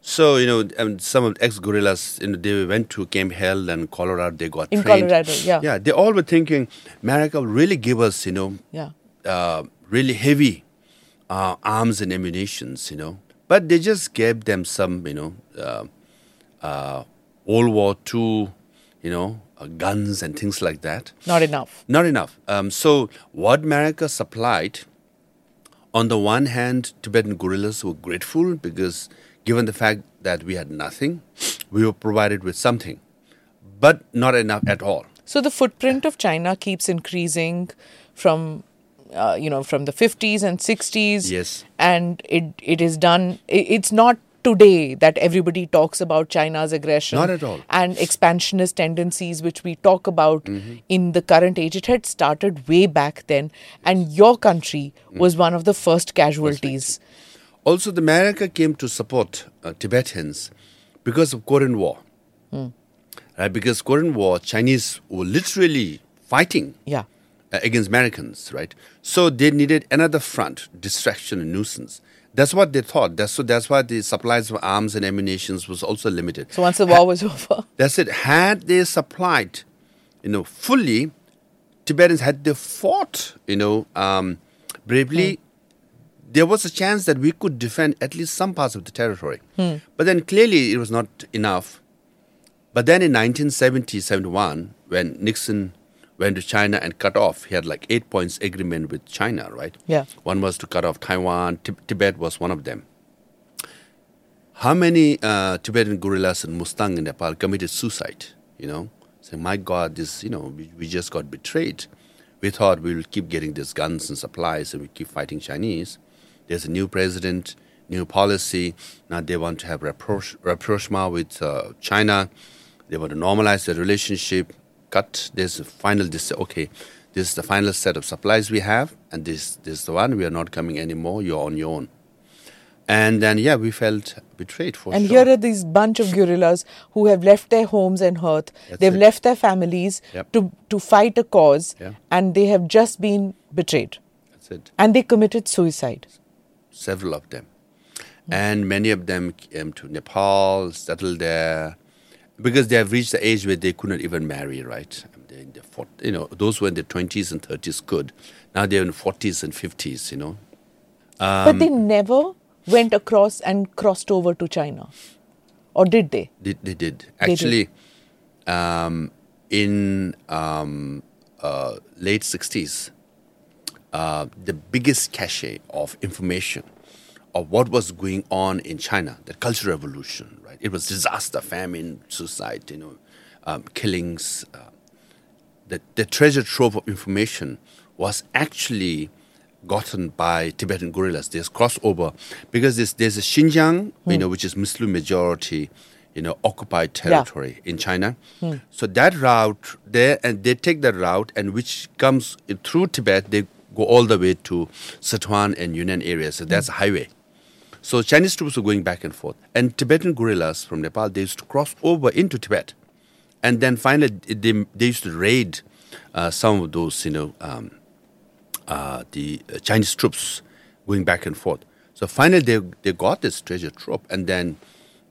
so you know, um, some of the ex-guerrillas, you know, they went to Camp Hale and Colorado. They got In trained. Colorado, yeah. yeah. They all were thinking, America will really give us, you know, Yeah. uh, really heavy uh, arms and ammunitions, you know. But they just gave them some, you know, uh, uh, World War II, you know, uh, guns and things like that. Not enough. Not enough. Um, so what America supplied, on the one hand, Tibetan guerrillas were grateful because given the fact that we had nothing, we were provided with something, but not enough at all. So the footprint of China keeps increasing from, uh, you know, from the 50s and 60s. Yes. And it it is done. i- It's not today that everybody talks about China's aggression. Not at all. And expansionist tendencies, which we talk about in the current age. It had started way back then, and your country was one of the first casualties. Also, the America came to support uh, Tibetans because of Korean War. Right? Because Korean War, Chinese were literally fighting Yeah. uh, against Americans, right? So they needed another front, distraction and nuisance. That's what they thought. That's so. That's why the supplies of arms and ammunition was also limited. So once the war was over, That's it. Had they supplied, you know, fully, Tibetans had they fought, you know, um, bravely, there was a chance that we could defend at least some parts of the territory. But then clearly it was not enough. But then in 1970, 71, when Nixon went to China and cut off, he had like eight points agreement with China, right? Yeah. One was to cut off Taiwan. Tib- Tibet was one of them. How many uh, Tibetan guerrillas in Mustang in Nepal committed suicide? You know, saying, "My God, this, you know, we, we just got betrayed. We thought we will keep getting these guns and supplies, and we keep fighting Chinese. There's a new president, new policy. Now they want to have rapproche, rapprochement with uh, China. They want to normalize the relationship. Cut. There's a final. Okay, this is the final set of supplies we have, and this this is the one. We are not coming anymore. You're on your own." And then, yeah, we felt betrayed for and sure. here are these bunch of guerrillas who have left their homes and hearth. That's They've it. left their families Yep. to to fight a cause, Yeah. and they have just been betrayed, That's it. and they committed suicide. Several of them. And many of them came to Nepal, settled there, because they have reached the age where they could not even marry, right? They're in their fort- you know, those were in their 20s and 30s could. Now they're in 40s and 50s, you know. but they Um, never went across and crossed over to China, or did they? They, they did. did. Actually, um, in um, uh, late 60s, uh, the biggest cache of information of what was going on in China, the Cultural Revolution, right? It was disaster, famine, suicide, you know, um, killings. Uh, the, the treasure trove of information was actually gotten by Tibetan guerrillas. There's crossover because there's, there's a Xinjiang, you know, which is Muslim majority, you know, occupied territory in China. So that route there, and they take that route, and which comes through Tibet, they go all the way to Sichuan and Yunnan areas. So that's a highway. So Chinese troops were going back and forth, and Tibetan guerrillas from Nepal they used to cross over into Tibet, and then finally they, they used to raid uh, some of those you know um, uh, the uh, Chinese troops going back and forth. So finally they they got this treasure trove, and then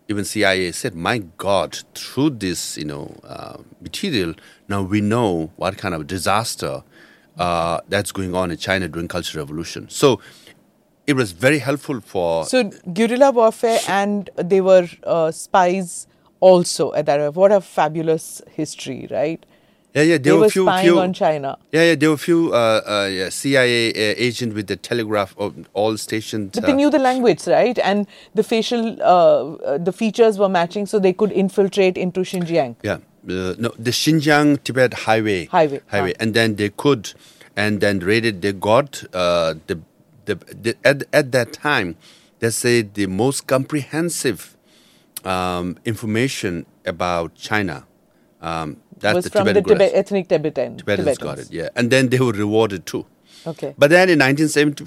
even CIA said, "My God, through this you know uh, material, now we know what kind of disaster uh, that's going on in China during Cultural Revolution." So it was very helpful for. So guerrilla warfare, and they were uh, spies also at that. What a fabulous history, right? Yeah, yeah, They, there were were few, spying few, on China. Yeah, yeah, there were few uh, uh, yeah, CIA uh, agent with the telegraph of all stationed. But they uh, knew the language, right? And the facial, uh, uh, the features were matching, so they could infiltrate into Xinjiang. Yeah, uh, no, the Xinjiang Tibet highway. Highway, Highway, ah. and then they could, and then raided. They got uh, the, the, the at at that time, they say the most comprehensive um, information about China. Um, that's was the from Tibetan the Tibet, ethnic Tibetan. Tibetans got it, yeah, and then they were rewarded too. Okay. But then in 1970,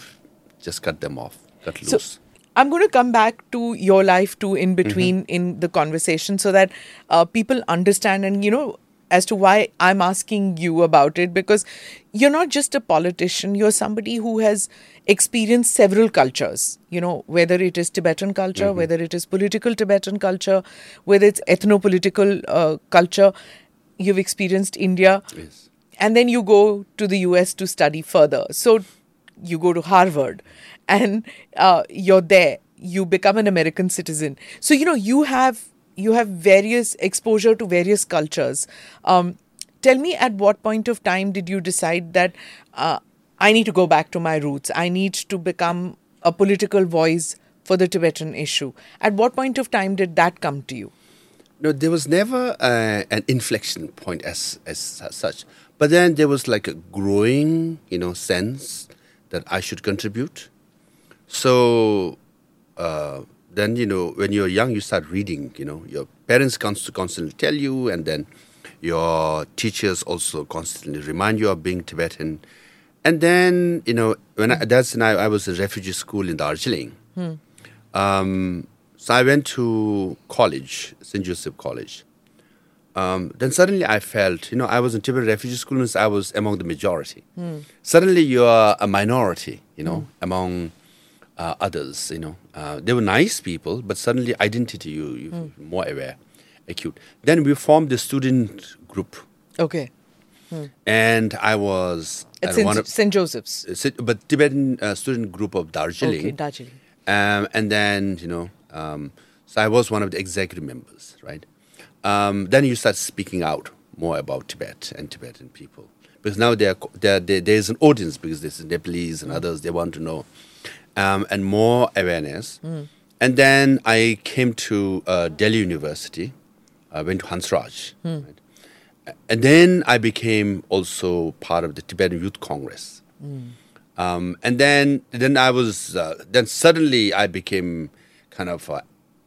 just cut them off, cut So loose. I'm going to come back to your life too in Mm-hmm. between in the conversation so that uh, people understand and you know as to why I'm asking you about it because you're not just a politician you're somebody who has experienced several cultures you know whether it is Tibetan culture Mm-hmm. whether it is political Tibetan culture whether it's ethno-political uh, culture you've experienced India Yes. and then you go to the US to study further. So you go to Harvard and uh, you're there. You become an American citizen. So you know you have you have various exposure to various cultures. Um, tell me, at what point of time did you decide that uh, I need to go back to my roots? I need to become a political voice for the Tibetan issue. At what point of time did that come to you? No, there was never uh, an inflection point as, as such. But then there was like a growing, you know, sense that I should contribute. So uh, then, you know, when you're young, you start reading. You know, your parents const- constantly tell you, and then your teachers also constantly remind you of being Tibetan. And then, you know, when I, that's when I, I was in refugee school in Darjeeling. Um, so I went to college, St. Joseph College. Um, then suddenly I felt, you know, I was in Tibetan refugee school, and I was among the majority. Suddenly you are a minority, you know, among uh, others, you know. Uh, they were nice people, but suddenly identity, you, you more aware, acute. Then we formed the student group, Okay. and I was uh, in St. Joseph's. uh, but Tibetan uh, student group of Darjeeling. Okay, Darjeeling. Um, and then, you know, um, so I was one of the executive members, right? Um, then you start speaking out more about Tibet and Tibetan people. Because now there, there, there, there's an audience because there's Nepalese and others, they want to know. Um, and more awareness. And then I came to uh, Delhi University. I went to Hansraj. Right? And then I became also part of the Tibetan Youth Congress. Um, and then then I was uh, then suddenly I became kind of a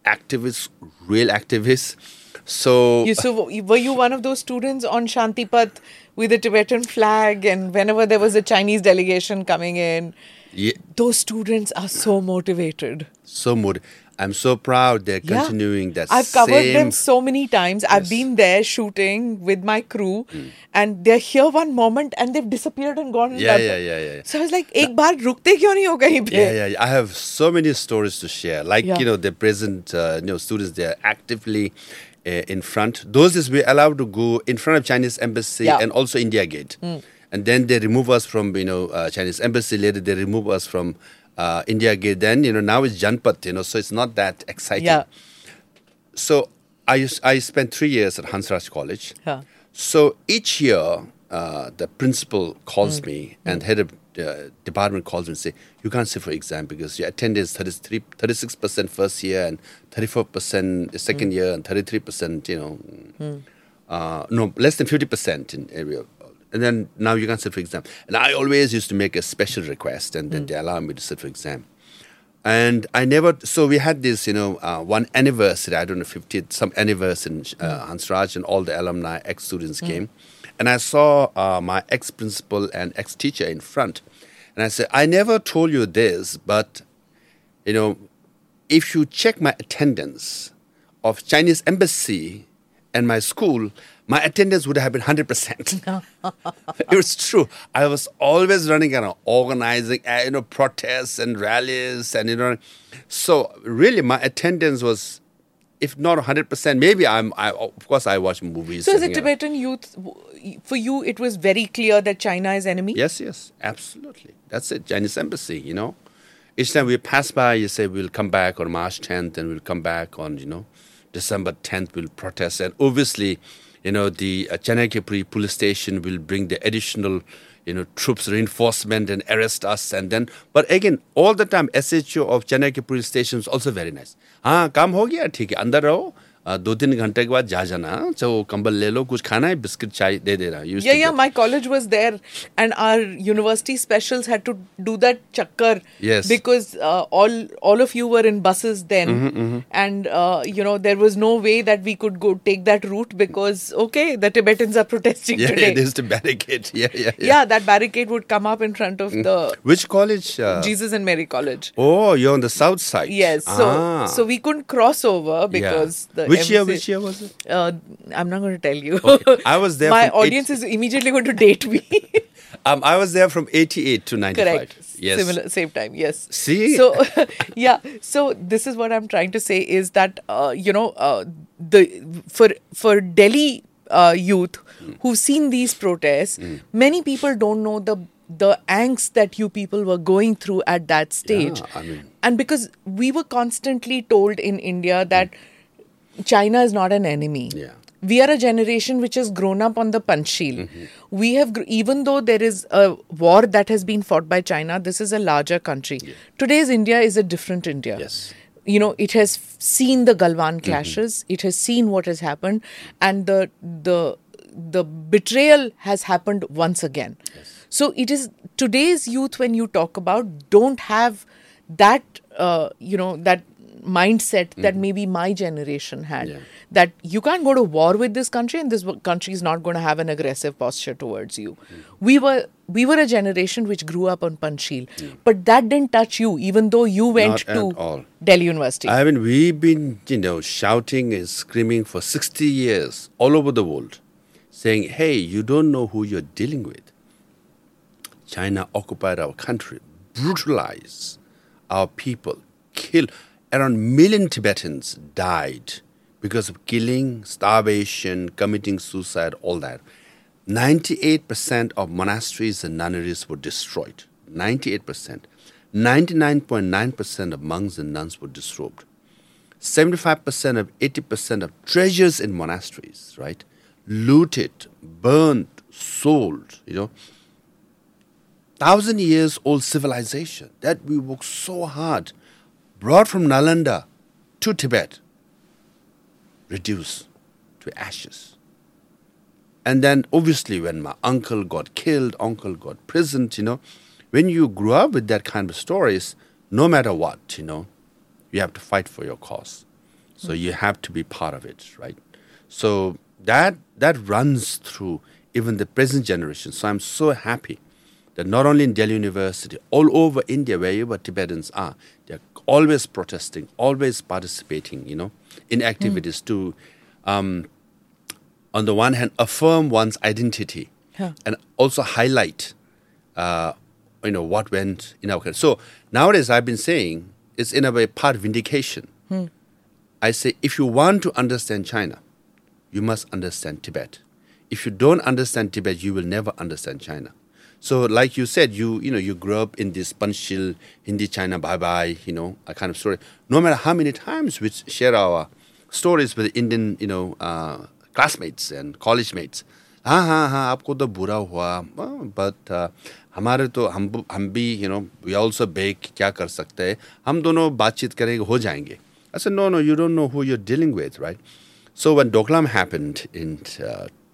activist, real activist. So You, so were you one of those students on Shantipath with a Tibetan flag, and whenever there was a Chinese delegation coming in, yeah, those students are so motivated. so mood. I'm so proud they're Yeah. continuing that. I've covered them same- so many times. I've Yes. been there shooting with my crew, and they're here one moment and they've disappeared and gone. in Yeah, that- yeah, yeah, yeah, yeah. So I was like, एक बार रुकते क्यों नहीं हो कहीं पे? Yeah, yeah, yeah. I have so many stories to share. Like Yeah. you know, the present uh, you know students they are actively uh, in front. Those days we allowed to go in front of Chinese embassy Yeah. Hmm. and also India Gate, and then they remove us from you know uh, Chinese embassy. Later they remove us from uh, India Gate. Then you know now it's Janpath. You know, so it's not that exciting. Yeah. So I used, I spent three years at Hansraj College. Yeah. So each year, uh, the principal calls me and head of uh, department calls me and say, you can't sit for exam because your attendance 33, 36% first year and 34% the second year and 33%, you know, uh, no, less than 50% in area. And then now you can't sit for exam. And I always used to make a special request and then they allow me to sit for exam. And I never, so we had this, you know, uh, one anniversary, I don't know, 50th, some anniversary in uh, Hansraj, and all the alumni, ex students came. And I saw uh, my ex principal and ex teacher in front. And I said, I never told you this, but, you know, if you check my attendance of Chinese embassy and my school, my attendance would have been 100%. it was true. I was always running around organizing, uh, you know, protests and rallies and, you know, so really my attendance was, if not 100%, maybe I'm, I, of course I watch movies. So as a and. Tibetan youth, for you, it was very clear that China is enemy? Yes, yes, absolutely. That's it. Chinese embassy, you know. Each time we pass by, you say we'll come back on March 10th, and we'll come back on, you know, December 10th. We'll protest, and obviously, you know, the uh, Chanakapuri police station will bring the additional, you know, troops reinforcement and arrest us, and then. But again, all the time, SHO of Chanakapuri station is also very nice. हाँ काम हो गया ठीक है अंदर रहो अ, दो तीन घंटे के बाद जा जाना हाँ? तो कंबल ले लो कुछ खाना है बिस्किट चाय दे दे रहा Used Yeah, to yeah. get- My college was there, and our university specials had to do that chakkar. Yes. Because uh, all all of you were in buses then, Mm-hmm, and uh, you know there was no way that we could go take that route because okay, the Tibetans are protesting yeah, today. yeah, there's the barricade. Yeah, yeah, yeah. yeah, that barricade would come up in front of the Which college? Uh, Jesus and Mary College. Oh, you're on the south side. Yes, so Ah. so we couldn't cross over Yeah. because the which year? Which year was it? Uh, I'm not going to tell you. Okay. I was there My audience is immediately going to date me. Um, I was there from 88 to 95. Correct. Yes. Similar, same time. Yes. See? So, yeah. So this is what I'm trying to say is that uh, you know uh, the for for Delhi uh, youth Hmm. who've seen these protests, many people don't know the the angst that you people were going through at that stage. I mean- and because we were constantly told in India that China is not an enemy. Yeah. We are a generation which has grown up on the Panchsheel. We have, gr- even though there is a war that has been fought by China, this is a larger country. Today's India is a different India. Yes. You know, it has seen the Galwan clashes. It has seen what has happened, and the the the betrayal has happened once again. yes. So it is today's youth when you talk about don't have that uh, you know that mindset that mm-hmm. maybe my generation had Yeah. that you can't go to war with this country and this country is not going to have an aggressive posture towards you mm-hmm. we were we were a generation which grew up on panchsheel but that didn't touch you even though you went Not to delhi university I mean, we've been, you know, shouting and screaming for 60 years all over the world, saying, hey, you don't know who you're dealing with. China occupied our country, brutalized our people, killed. Around million Tibetans died because of killing, starvation, committing suicide, all that. 98% of monasteries and nunneries were destroyed. 98%. 99.9% of monks and nuns were disrobed. 75% of 80% of treasures in monasteries, right? Looted, burned, sold, you know. Thousand years old civilization that we worked so hard, brought from Nalanda to Tibet, reduced to ashes. And then obviously when my uncle got killed, uncle got prisoned, you know, when you grew up with that kind of stories, no matter what, you know, you have to fight for your cause. So you have to be part of it, right? So that that runs through even the present generation. So I'm so happy that not only in Delhi University, all over India, wherever Tibetans are, always protesting, always participating, you know, in activities to um, on the one hand, affirm one's identity Huh. and also highlight, uh, you know, what went in our country. So nowadays, I've been saying it's in a way part vindication. I say, if you want to understand China, you must understand Tibet. If you don't understand Tibet, you will never understand China. So, like you said, you you know you grew up in this Panchsheel Hindi Chini bhai bhai you know a kind of story. No matter how many times we share our stories with Indian you know uh, classmates and college mates, हाँ हाँ हाँ आपको तो बुरा हुआ. But uh, हमारे तो हम हम भी you know we also beg क्या कर सकते हैं? हम दोनों बातचीत करेंगे हो जाएंगे. I said no, no, अच्छा no no you don't know who you dealing with right so one Doklam happened in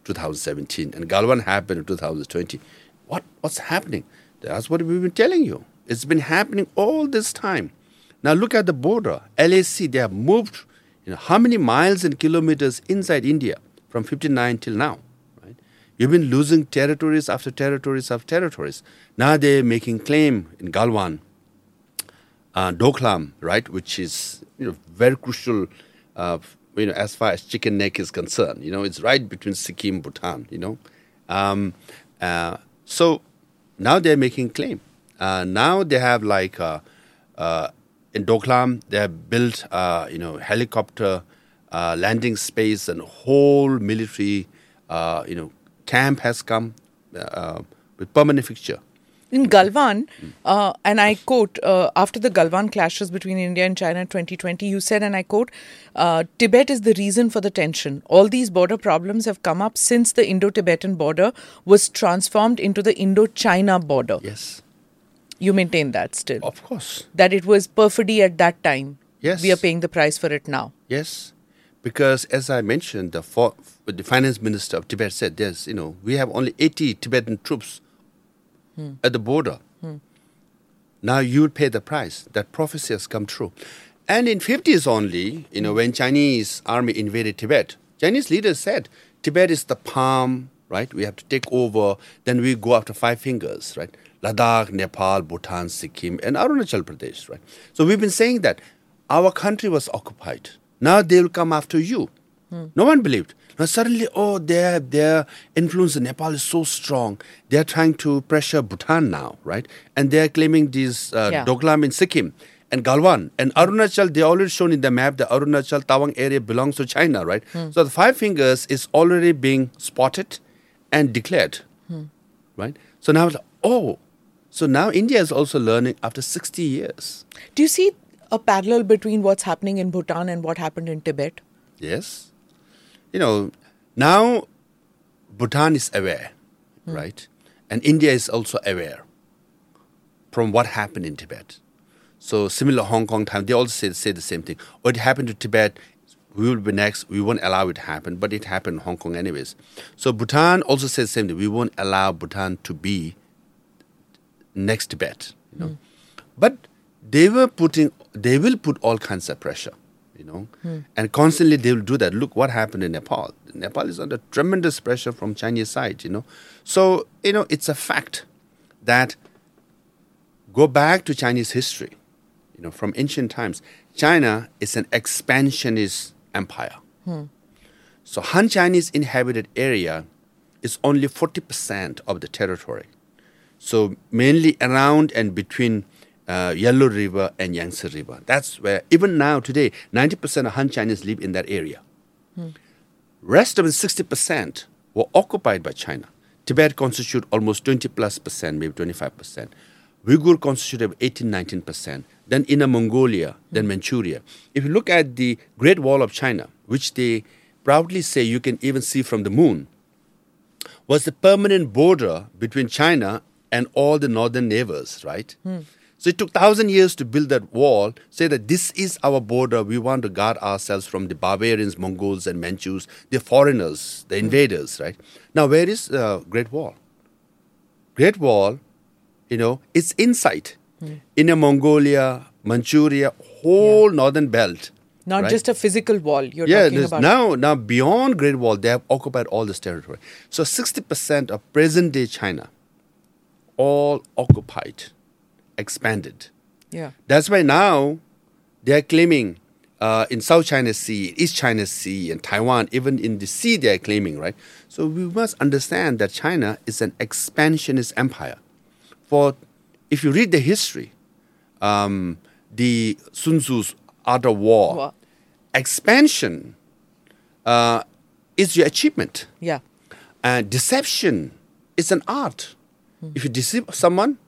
2017 and Galwan happened in 2020 what what's happening? That's what we've been telling you. It's been happening all this time. Now look at the border. LAC, they have moved you know, how many miles and kilometers inside India from 59 till now, right? You've been losing territories after territories after territories. Now they're making claim in Galwan uh, Doklam, right, which is you know very crucial, uh, you know, as far as chicken neck is concerned. You know, it's right between Sikkim, Bhutan. You know, um, uh, so now they're making claim. Uh, now they have like uh, uh, in Doklam, they have built you know helicopter landing space and whole military you know camp has come with permanent fixture in Galwan, uh, and I quote, uh, after the Galwan clashes between India and China in 2020, you said, and I quote, uh, Tibet is the reason for the tension. All these border problems have come up since the Indo Tibetan border was transformed into the Indo China border. Yes. You maintain that still? Of course. That it was perfidy at that time. Yes. We are paying the price for it now. Yes. Because as I mentioned, the, for, the finance minister of Tibet said, yes, you know, we have only 80 Tibetan troops hmm. at the border. Hmm. Now you pay the price. That prophecy has come true. And in 50s only, you know, when Chinese army invaded Tibet, Chinese leaders said, Tibet is the palm, right? We have to take over. Then we go after five fingers, right? Ladakh, Nepal, Bhutan, Sikkim, and Arunachal Pradesh, right? So we've been saying that our country was occupied. Now they will come after you. Hmm. No one believed. Now suddenly, oh, their their influence in Nepal is so strong. They are trying to pressure Bhutan now, right? And they are claiming these uh, yeah. Doklam in Sikkim and Galwan and Arunachal. They already shown in the map the Arunachal Tawang area belongs to China, right? Hmm. So the five fingers is already being spotted and declared, hmm. right? So now, oh, so now India is also learning after 60 years. Do you see a parallel between what's happening in Bhutan and what happened in Tibet? Yes you know, now Bhutan is aware, mm. right? And India is also aware from what happened in Tibet. So similar Hong Kong time, they also say, say the same thing. What happened to Tibet, we will be next. We won't allow it to happen, but it happened in Hong Kong anyways. So Bhutan also says the same thing. We won't allow Bhutan to be next Tibet. You know, mm. but they were putting, they will put all kinds of pressure you know. Hmm. And constantly they will do that. Look what happened in Nepal. Nepal is under tremendous pressure from Chinese side, you know. So, you know, it's a fact that go back to Chinese history, you know, from ancient times. China is an expansionist empire. Hmm. So Han Chinese inhabited area is only 40% of the territory. So mainly around and between uh, Yellow River and Yangtze River. That's where, even now, today, 90% of Han Chinese live in that area. Hmm. Rest of the 60% were occupied by China. Tibet constitute almost 20 plus percent, maybe 25 percent. Uyghur constitute 18, 19 percent. Then Inner Mongolia, then Manchuria. If you look at the Great Wall of China, which they proudly say you can even see from the moon, was the permanent border between China and all the northern neighbors, right? Hmm. So it took thousand years to build that wall, say that this is our border. We want to guard ourselves from the barbarians, Mongols, and Manchus, the foreigners, the invaders, right? Now, where is the uh, Great Wall? Great Wall, you know, it's inside. Mm. Inner Mongolia, Manchuria, whole yeah. northern belt. Not right? just a physical wall. You're yeah, talking about. now now beyond Great Wall, they have occupied all this territory. So sixty percent of present day China, all occupied expanded. Yeah. That's why now they are claiming uh, in South China Sea, East China Sea, and Taiwan, even in the sea, they are claiming, right? So we must understand that China is an expansionist empire. For if you read the history, um, the Sun Tzu's Art of War, what? expansion uh, is your achievement. Yeah. And deception is an art. Hmm. If you deceive someone,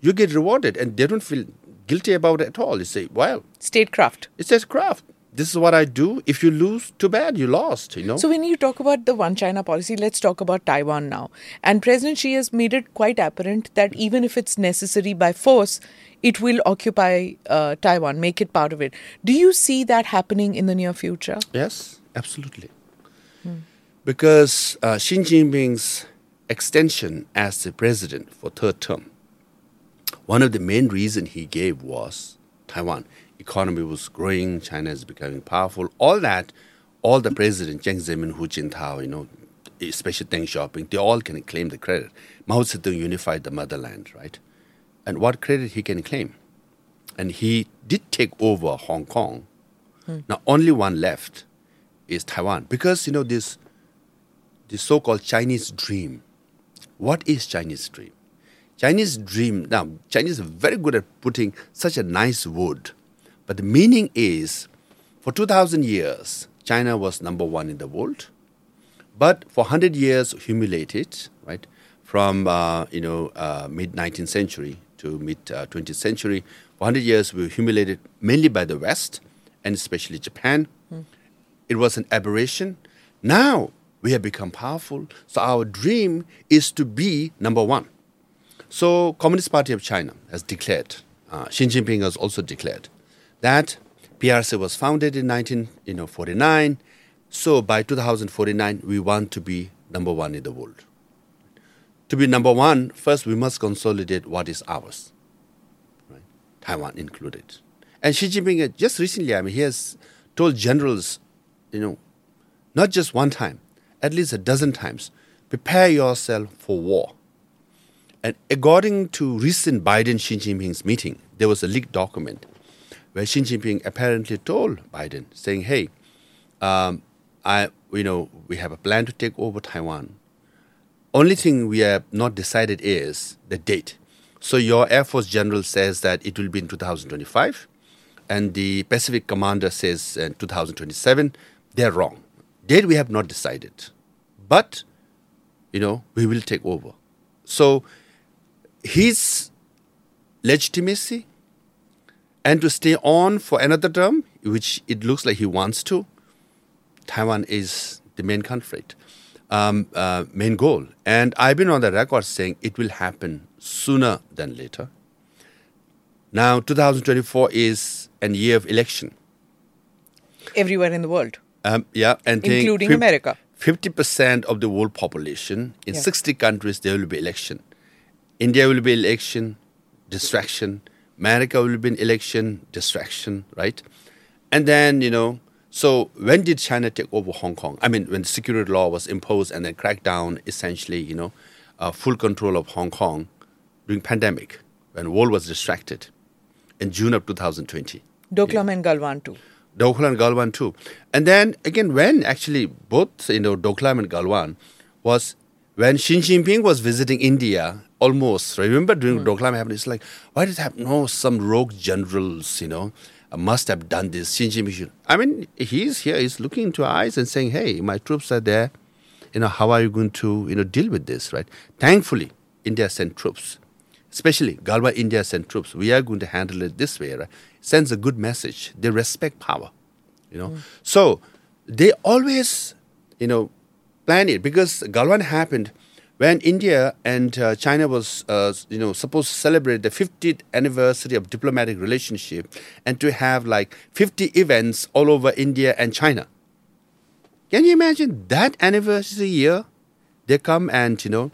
you get rewarded and they don't feel guilty about it at all. You say, well, statecraft. It's just craft. This is what I do. If you lose, too bad, you lost, you know. So when you talk about the one China policy, let's talk about Taiwan now. And President Xi has made it quite apparent that even if it's necessary by force, it will occupy uh, Taiwan, make it part of it. Do you see that happening in the near future? Yes, absolutely. Hmm. Because uh, Xi Jinping's extension as the president for third term one of the main reasons he gave was Taiwan. Economy was growing, China is becoming powerful. All that, all the president, Jiang Zemin, Hu Jintao, you know, especially Deng Xiaoping, they all can claim the credit. Mao Zedong unified the motherland, right? And what credit he can claim? and he did take over Hong Kong. Hmm. Now only one left is Taiwan because you know this the so-called Chinese dream. What is Chinese dream? Chinese dream now Chinese are very good at putting such a nice word, but the meaning is for 2000 years China was number 1 in the world. But for 100 years humiliated, right? From uh, you know uh, mid 19th century to mid uh, 20th century, for 100 years we were humiliated mainly by the West and especially Japan. It was an aberration. Now we have become powerful, so our dream is to be number one. So Communist Party of China has declared, uh, Xi Jinping has also declared that PRC was founded in 1949. So by 2049, we want to be number one in the world. To be number one, first we must consolidate what is ours, right? Taiwan included. And Xi Jinping, uh, just recently, I mean, he has told generals, you know, not just one time, at least a dozen times, prepare yourself for war. And according to recent Biden Xi Jinping's meeting, there was a leaked document where Xi Jinping apparently told Biden, saying, "Hey, um, I, you know, we have a plan to take over Taiwan. Only thing we have not decided is the date. So your Air Force general says that it will be in 2025, and the Pacific commander says in 2027. They're wrong. Date we have not decided, but you know we will take over. So his legitimacy and to stay on for another term, which it looks like he wants to, Taiwan is the main conflict, um, uh, main goal. And I've been on the record saying it will happen sooner than later. Now, 2024 is an year of election. Everywhere in the world, Um, yeah, and including America. 50% of the world population in Yeah. 60 countries there will be election india will be election distraction america will be election distraction right and then you know so when did china take over hong kong i mean when security law was imposed and then crackdown essentially you know uh, full control of hong kong during pandemic when world was distracted in june of 2020 Doklam and Galwan too. Doklam and Galwan too. And then again, when actually both you know Doklam and Galwan was when Xi Jinping was visiting India, almost remember during Doklam happened. It's like why did it happen? No, some rogue generals, you know, uh, must have done this. Jinping. Should, I mean, he's here. He's looking into our eyes and saying, "Hey, my troops are there. You know, how are you going to you know deal with this?" Right? Thankfully, India sent troops especially Galwa India sent troops. We are going to handle it this way. Right? Sends a good message. They respect power, you know. So they always, you know, plan it because Galwan happened when India and uh, China was, uh, you know, supposed to celebrate the 50th anniversary of diplomatic relationship and to have like 50 events all over India and China. Can you imagine that anniversary year? They come and you know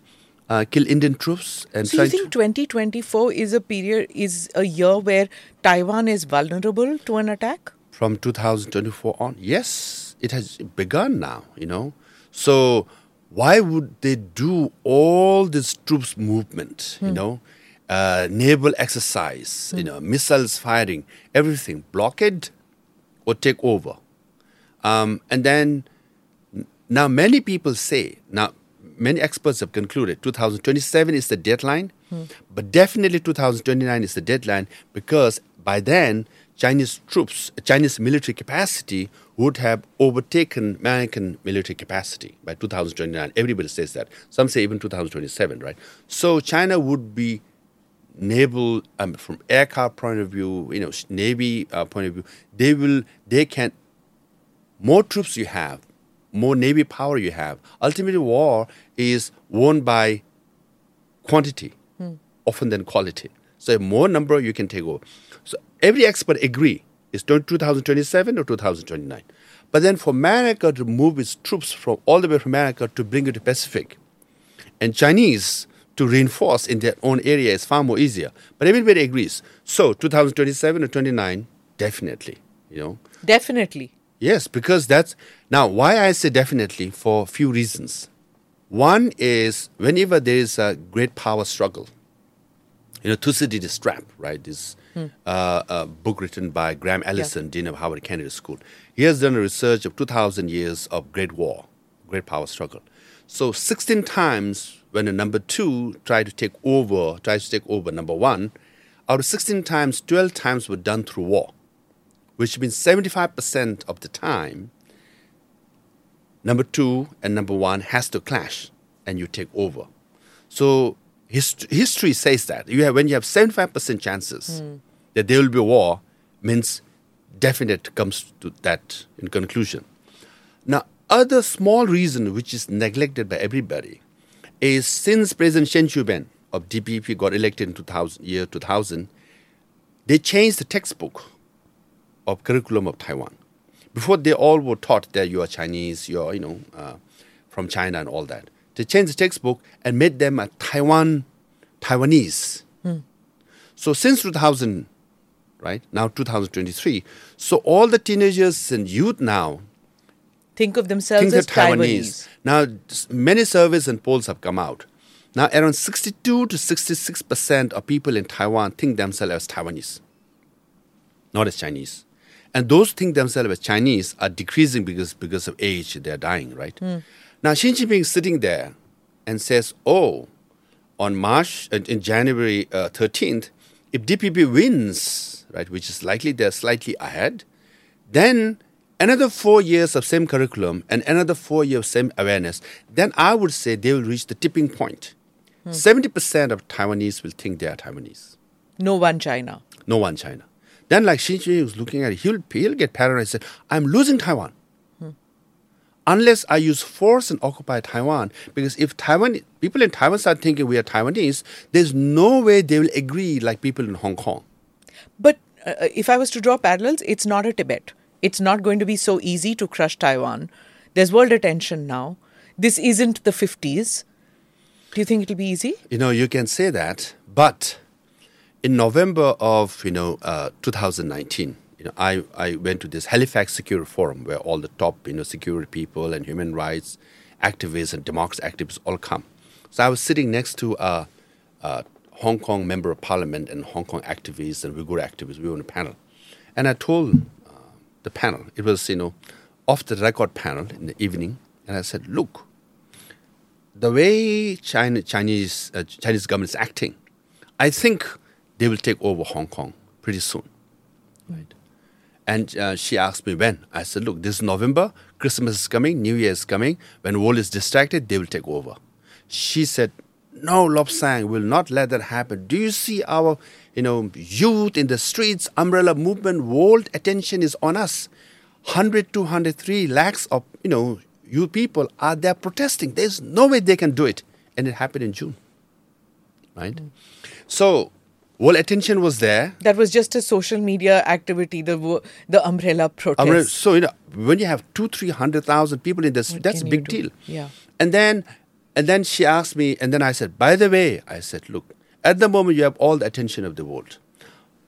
uh, kill Indian troops and So you think 2024 is a period, is a year where Taiwan is vulnerable to an attack? from 2024 on yes it has begun now you know so why would they do all this troops movement you know? Uh, naval exercise you know missiles firing everything blockade or take over. Um, and then now many people say now many experts have concluded 2027 is the deadline but definitely 2029 is the deadline because by then chinese troops chinese military capacity would have overtaken american military capacity by 2029 everybody says that some say even 2027 right so china would be naval um, from aircraft point of view you know navy uh, point of view they will they can more troops you have, more navy power you have. Ultimately, war is won by quantity, often than quality. So, more number you can take over. So, every expert agree it's 2027 or 2029. But then, for America to move its troops from all the way from America to bring it to Pacific, and Chinese to reinforce in their own area is far more easier. But everybody agrees. So, 2027 or 29, definitely. You know, Definitely. Yes, because that's now why I say definitely for a few reasons. One is whenever there is a great power struggle, you know, Thucydides trap, right? This uh, a book written by Graham Allison, Dean of Harvard Kennedy School. He has done a research of 2,000 years of Great War, Great Power Struggle. So 16 times when a number two tried to take over, tries to take over number one, out of 16 times, 12 times were done through war, which means 75% of the time, number two and number one has to clash and you take over. So hist- history says that you have, when you have 75% chances that there will be a war, means definite comes to that in conclusion. Now, other small reason which is neglected by everybody is since President Chen Shui-bian of DPP got elected in 2000, year 2000, they changed the textbook of curriculum of Taiwan. Before they all were taught that you are Chinese, you are you know uh, from China and all that. They changed the textbook and made them a Taiwan Taiwanese. So since 2000, right now 2023, so all the teenagers and youth now Think of themselves think as they're Taiwanese. Now, many surveys and polls have come out. Now, around 62 to 66 percent of people in Taiwan think themselves as Taiwanese, not as Chinese. And those think themselves as Chinese are decreasing because, because of age, they're dying, right? Now, Xi Jinping is sitting there and says, oh, on March, uh, in January uh, 13th, if DPP wins, right, which is likely they're slightly ahead, then another four years of same curriculum and another four years of same awareness, then I would say they will reach the tipping point. Hmm. 70% of Taiwanese will think they are Taiwanese. No one China. No one China. Then, like Xi Jinping was looking at it, he'll, he'll get paranoid and say, I'm losing Taiwan. Hmm. Unless I use force and occupy Taiwan, because if Taiwan people in Taiwan start thinking we are Taiwanese, there's no way they will agree like people in Hong Kong. But uh, if I was to draw parallels, it's not a Tibet. It's not going to be so easy to crush Taiwan. There's world attention now. This isn't the 50s. Do you think it'll be easy? You know, you can say that, but in November of you know uh, 2019, you know, I, I went to this Halifax Security Forum where all the top you know security people and human rights activists and democracy activists all come. So I was sitting next to a, a Hong Kong member of parliament and Hong Kong activists and Uyghur activists. We were on a panel, and I told uh, the panel it was you know off the record panel in the evening, and I said, look the way China, Chinese uh, Chinese government is acting, I think they will take over Hong Kong pretty soon, right? And uh, she asked me when. I said, "Look, this is November. Christmas is coming. New Year is coming. When the world is distracted, they will take over." She said, "No, Lobsang will not let that happen. Do you see our, you know, youth in the streets, umbrella movement? World attention is on us. 100, 203 lakhs of, you know, you people are there protesting. There's no way they can do it. And it happened in June. Right? So, world attention was there. That was just a social media activity, the the umbrella protest. Umbrella- So, you know, when you have two, three hundred thousand people in this, What that's a big do? deal. Yeah. And then, and then she asked me, and then I said, by the way, I said, look, at the moment you have all the attention of the world.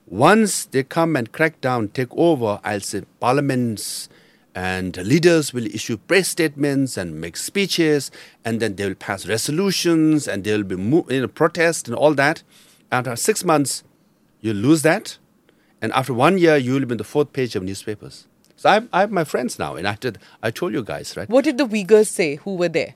Once they come and crack down, take over, I'll say parliaments and leaders will issue press statements and make speeches, and then they will pass resolutions, and there will be mo- you know, protest and all that. After six months, you lose that, and after one year, you will be in the fourth page of newspapers. So I have, I have my friends now, and I, did, I told you guys, right? What did the Uyghurs say who were there?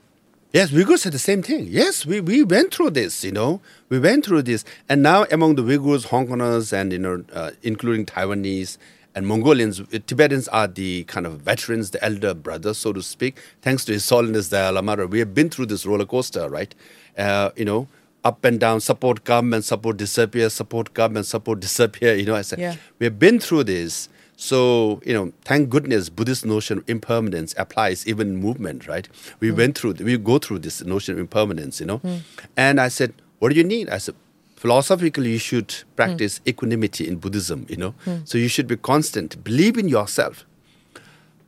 Yes, Uyghurs said the same thing. Yes, we, we went through this, you know. We went through this. And now among the Uyghurs, Hong Kongers, and, you know, uh, including Taiwanese and Mongolians, uh, Tibetans are the kind of veterans, the elder brothers, so to speak. Thanks to His Holiness Dalai Lama, we have been through this roller coaster, right? Uh, you know, up and down, support government, support disappear, support government, support disappear. You know, I said, Yeah. we have been through this. So, you know, thank goodness Buddhist notion of impermanence applies even in movement, right? We hmm. went through, we go through this notion of impermanence, you know. Hmm. And I said, what do you need? I said, philosophically, you should hmm. practice equanimity in Buddhism, you know. So you should be constant, believe in yourself,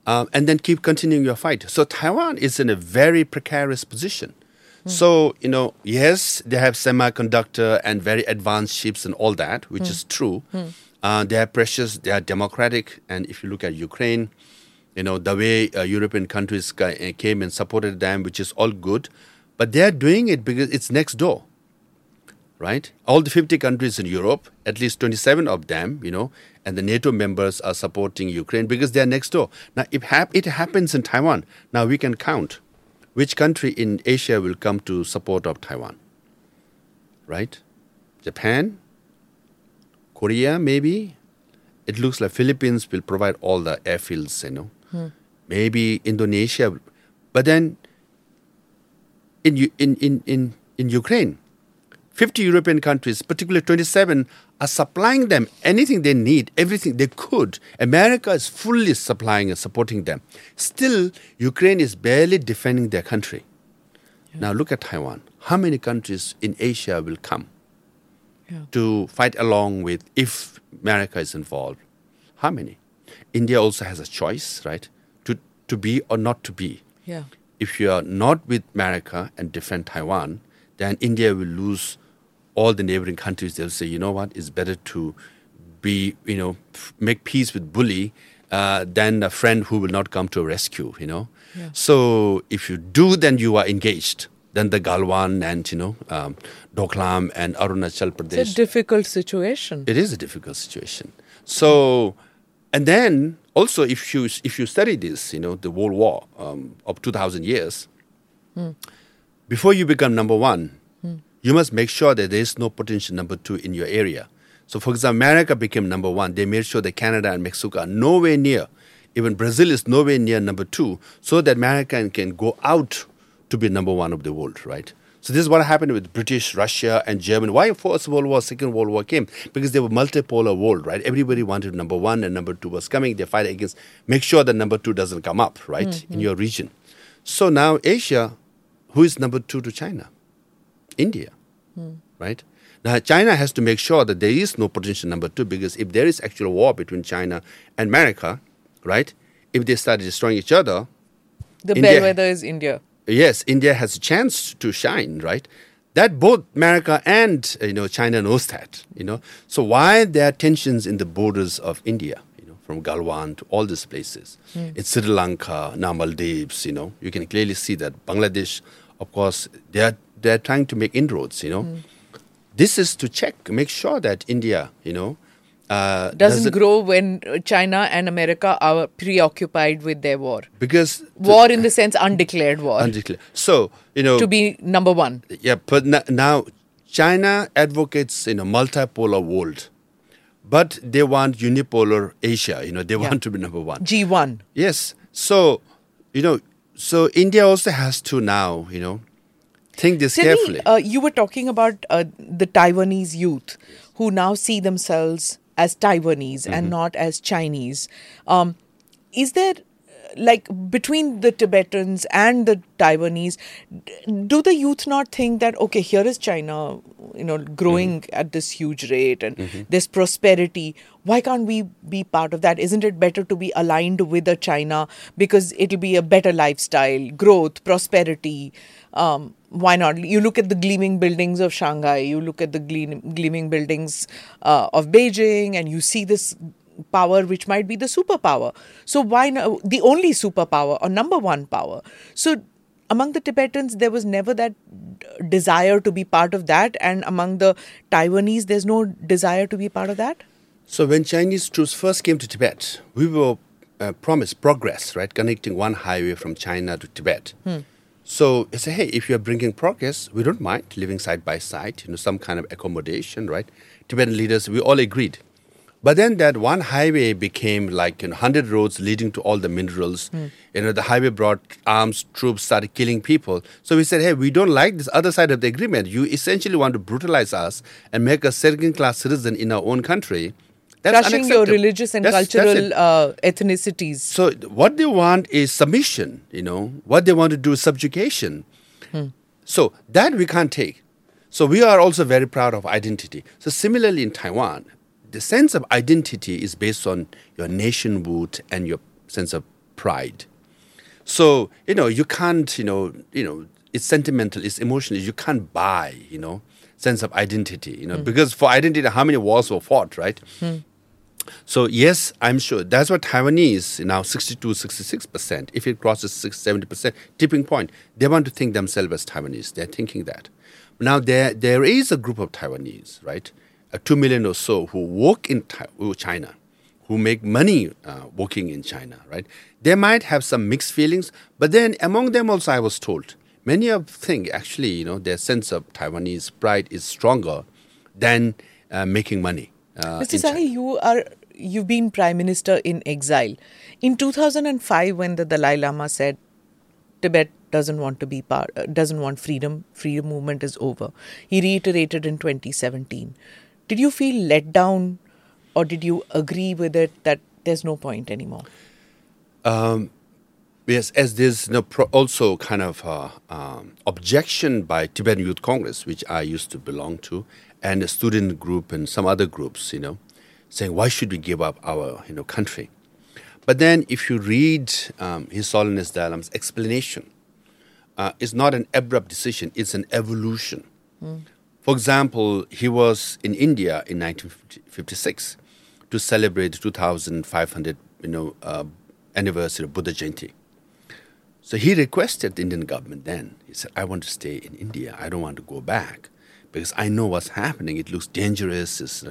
um, and then keep continuing your fight. So Taiwan is in a very precarious position. So, you know, yes, they have semiconductor and very advanced ships and all that, which is true. Uh, they are precious, they are democratic. And if you look at Ukraine, you know, the way uh, European countries uh, came and supported them, which is all good. But they are doing it because it's next door. right? All the 50 countries in Europe, at least 27 of them, you know, and the NATO members are supporting Ukraine because they are next door. Now, if hap- it happens in Taiwan, now we can count which country in Asia will come to support of Taiwan, right? Japan, Korea, maybe. It looks like Philippines will provide all the airfields, you know. Hmm. Maybe Indonesia, but then in in in in, in Ukraine, 50 European countries, particularly 27, are supplying them anything they need, everything they could. America is fully supplying and supporting them. Still, Ukraine is barely defending their country. Now look at Taiwan. How many countries in Asia will come Yeah. to fight along with if America is involved? How many? India also has a choice, right? To to be or not to be Yeah. if you are not with America and defend Taiwan, then India will lose all the neighboring countries. They'll say, you know what, it's better to be, you know, f- make peace with bully uh, than a friend who will not come to a rescue, you know. Yeah. So if you do, then you are engaged. Then the Galwan and, you know, um, Doklam and Arunachal Pradesh. It's a difficult situation. It is a difficult situation. So, and then also if you if you study this, you know, the World War um, of two thousand years, before you become number one, you must make sure that there is no potential number two in your area. So, for example, America became number one. They made sure that Canada and Mexico are nowhere near. Even Brazil is nowhere near number two, so that America can go out to be number one of the world, right? So this is what happened with British, Russia, and Germany. Why First World War, Second World War came? Because they were multipolar world, right? Everybody wanted number one, and number two was coming. They fight against, make sure that number two doesn't come up, right, mm-hmm. in your region. So now Asia, who is number two to China? India, hmm. right? Now China has to make sure that there is no potential number two because if there is actual war between China and America, right? If they start destroying each other, the India- bellwether is India. Yes, India has a chance to shine, right? That both America and you know China knows that, you know. So why there are tensions in the borders of India, you know, from Galwan to all these places, hmm. in Sri Lanka, now Maldives, you know, you can clearly see that Bangladesh, of course, they are they are trying to make inroads, you know. Hmm. This is to check, make sure that India, you know, uh, Doesn't grow when China and America are preoccupied with their war. because War in the sense undeclared war. undeclared. So you know, to be number one. Yeah, but now China advocates in a multipolar world, but they want unipolar Asia. You know, they Yeah. want to be number one. G1. Yes. So, you know, so India also has to now, you know, think this Tell carefully. me, uh, you were talking about uh, the Taiwanese youth who now see themselves as Taiwanese Mm-hmm. and not as Chinese. Um, is there, like, between the Tibetans and the Taiwanese, do the youth not think that, okay, here is China, you know, growing Mm-hmm. at this huge rate and this prosperity? Why can't we be part of that? Isn't it better to be aligned with a China because it'll be a better lifestyle, growth, prosperity? Um, why not? You look at the gleaming buildings of Shanghai, you look at the gleam, gleaming buildings uh, of Beijing, and you see this power which might be the superpower. So, why not the only superpower or number one power? So, among the Tibetans, there was never that desire to be part of that, and among the Taiwanese, there's no desire to be part of that. So when Chinese troops first came to Tibet, we were uh, promised progress, right, connecting one highway from China to Tibet. So they say, hey, if you're bringing progress, we don't mind living side by side, you know, some kind of accommodation, right? Tibetan leaders, we all agreed. But then that one highway became like you know, 100 roads leading to all the minerals. Hmm. You know, the highway brought arms, troops started killing people. So we said, hey, we don't like this other side of the agreement. You essentially want to brutalize us and make us second class citizen in our own country. That's Crushing your religious and That's- that's cultural it. uh, ethnicities. So what they want is submission, you know. What they want to do is subjugation. Hmm. So that we can't take. So we are also very proud of identity. So similarly in Taiwan, the sense of identity is based on your nationhood and your sense of pride. So you know you can't you know you know it's sentimental, it's emotional. You can't buy you know sense of identity. You know hmm. because for identity, how many wars were fought, right? Hmm. So yes, I'm sure that's what Taiwanese now 62, 66 percent. If it crosses 6, 70 percent tipping point, they want to think themselves as Taiwanese. They're thinking that, Now, there, there is a group of Taiwanese, right? Uh, two million or so who work in China, who make money uh, working in China, right? They might have some mixed feelings, but then among them also, I was told, many of think actually, you know, their sense of Taiwanese pride is stronger than uh, making money. Uh, Mr. Sangay, you are you've been prime minister in exile. In 2005, when the Dalai Lama said Tibet doesn't want to be part, uh, doesn't want freedom, freedom movement is over. He reiterated in 2017. Did you feel let down, or did you agree with it that there's no point anymore? Um, yes, as there's no pro- also kind of uh, um, objection by Tibetan Youth Congress, which I used to belong to, and a student group and some other groups, you know, saying why should we give up our you know country? But then, if you read um, His Holiness Dalai Lama's explanation, uh, it's not an abrupt decision; it's an evolution. Mm. For example, he was in India in 1956 to celebrate the 2,500 you know uh, anniversary of Buddha Jayanti. So he requested the Indian government then. He said, "I want to stay in India. I don't want to go back because I know what's happening. It looks dangerous." It's,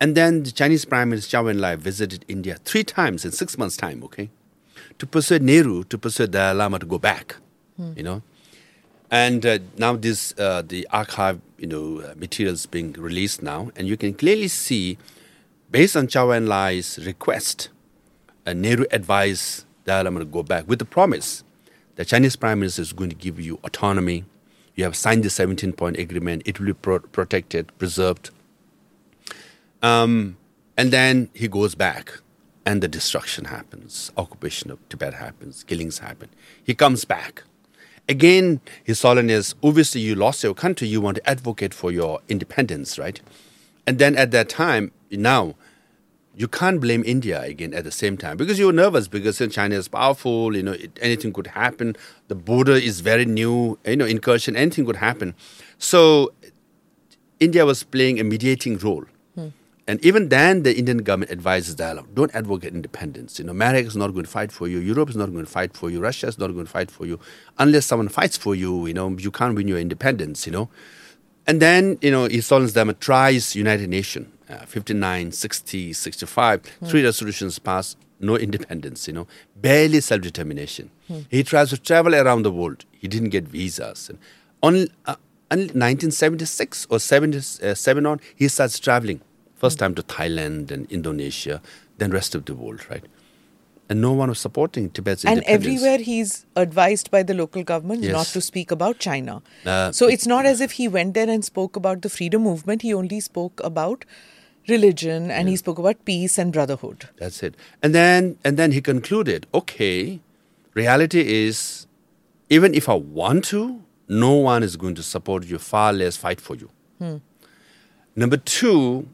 and then the Chinese Prime Minister Zhou Enlai visited India three times in six months' time, okay, to persuade Nehru, to persuade Dalai Lama to go back, hmm. you know. And uh, now this, uh, the archive, you know, uh, materials being released now, and you can clearly see, based on Zhou Enlai's request, uh, Nehru advised Dalai Lama to go back with the promise that Chinese Prime Minister is going to give you autonomy. You have signed the 17-point agreement. It will be pro- protected, preserved um, and then he goes back, and the destruction happens, occupation of Tibet happens, killings happen. He comes back. Again, His Holiness, obviously, you lost your country, you want to advocate for your independence, right? And then at that time, now, you can't blame India again at the same time because you're nervous because China is powerful, you know, it, anything could happen. The border is very new, you know, incursion, anything could happen. So India was playing a mediating role. Hmm. And even then, the Indian government advises dialogue. Don't advocate independence. You know, America is not going to fight for you. Europe is not going to fight for you. Russia is not going to fight for you. Unless someone fights for you, you know, you can't win your independence, you know. And then, you know, His Holiness Dharma tries United Nations, uh, 59, 60, 65, mm. three resolutions passed, no independence, you know, barely self-determination. Mm. He tries to travel around the world. He didn't get visas. And on, uh, 1976 or 77 on, he starts traveling First time to Thailand and Indonesia, then rest of the world, right? And no one was supporting Tibet's and everywhere he's advised by the local government yes. not to speak about China. Uh, so it's not as if he went there and spoke about the freedom movement. He only spoke about religion and yeah. he spoke about peace and brotherhood. That's it. And then and then he concluded, okay, reality is even if I want to, no one is going to support you, far less fight for you. Hmm. Number two,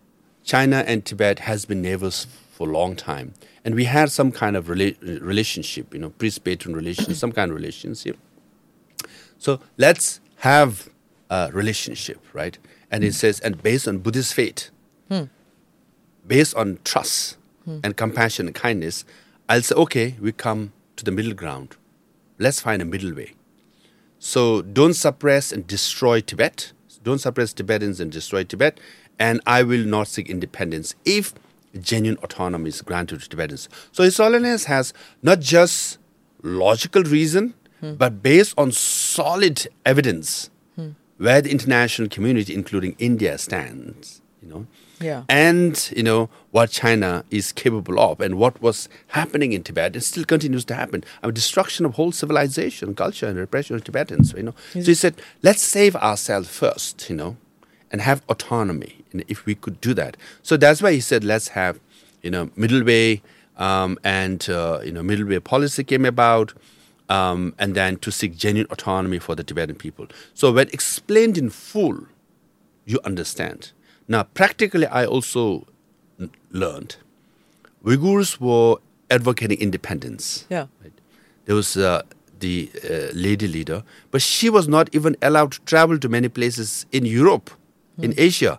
China and Tibet has been neighbors for a long time, and we had some kind of rela- relationship, you know, priest-patron relationship, some kind of relationship. So let's have a relationship, right? And it says, and based on Buddhist faith, hmm. Based on trust hmm. and compassion and kindness, I'll say, okay, we come to the middle ground. Let's find a middle way. So don't suppress and destroy Tibet. Don't suppress Tibetans and destroy Tibet and I will not seek independence if genuine autonomy is granted to Tibetans. So His Holiness has not just logical reason, hmm. but based on solid evidence hmm. where the international community, including India, stands. You know, yeah. and you know what China is capable of, and what was happening in Tibet, it still continues to happen. I mean, destruction of whole civilization, culture, and repression of Tibetans. You know, so he said, let's save ourselves first. You know, and have autonomy And if we could do that. So that's why he said, let's have, you know, middle way, um, and uh, you know, middle way policy came about, um, and then to seek genuine autonomy for the Tibetan people. So when explained in full, you understand. Now, practically, I also learned Uyghurs were advocating independence. Yeah. Right? There was uh, the uh, lady leader, but she was not even allowed to travel to many places in Europe, mm. in Asia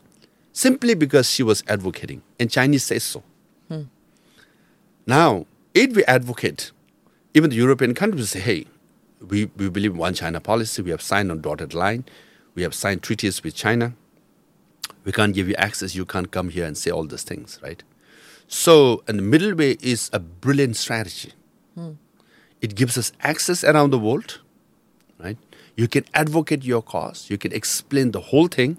simply because she was advocating, and Chinese say so. Hmm. Now, if we advocate, even the European countries say, hey, we, we believe in one China policy, we have signed on dotted line, We have signed treaties with China. We can't give you access. You can't come here and say all these things, right? So, and the middle way is a brilliant strategy. It gives us access around the world, right? You can advocate your cause. You can explain the whole thing,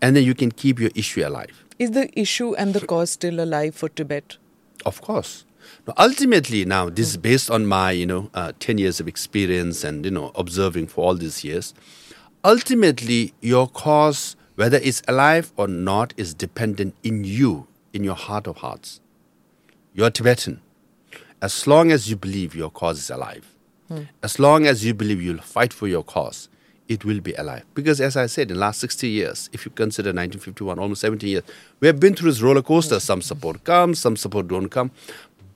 and then you can keep your issue alive. Is the issue and the cause still alive for Tibet? Of course. Now, ultimately, now this is based on my you know uh, ten years of experience and you know observing for all these years. Ultimately, your cause, whether it's alive or not, is dependent in you, in your heart of hearts. You're Tibetan. As long as you believe your cause is alive, as long as you believe you'll fight for your cause, it will be alive. Because as I said, in the last 60 years, if you consider 1951, almost 70 years, we have been through this roller coaster. Some support comes, some support don't come.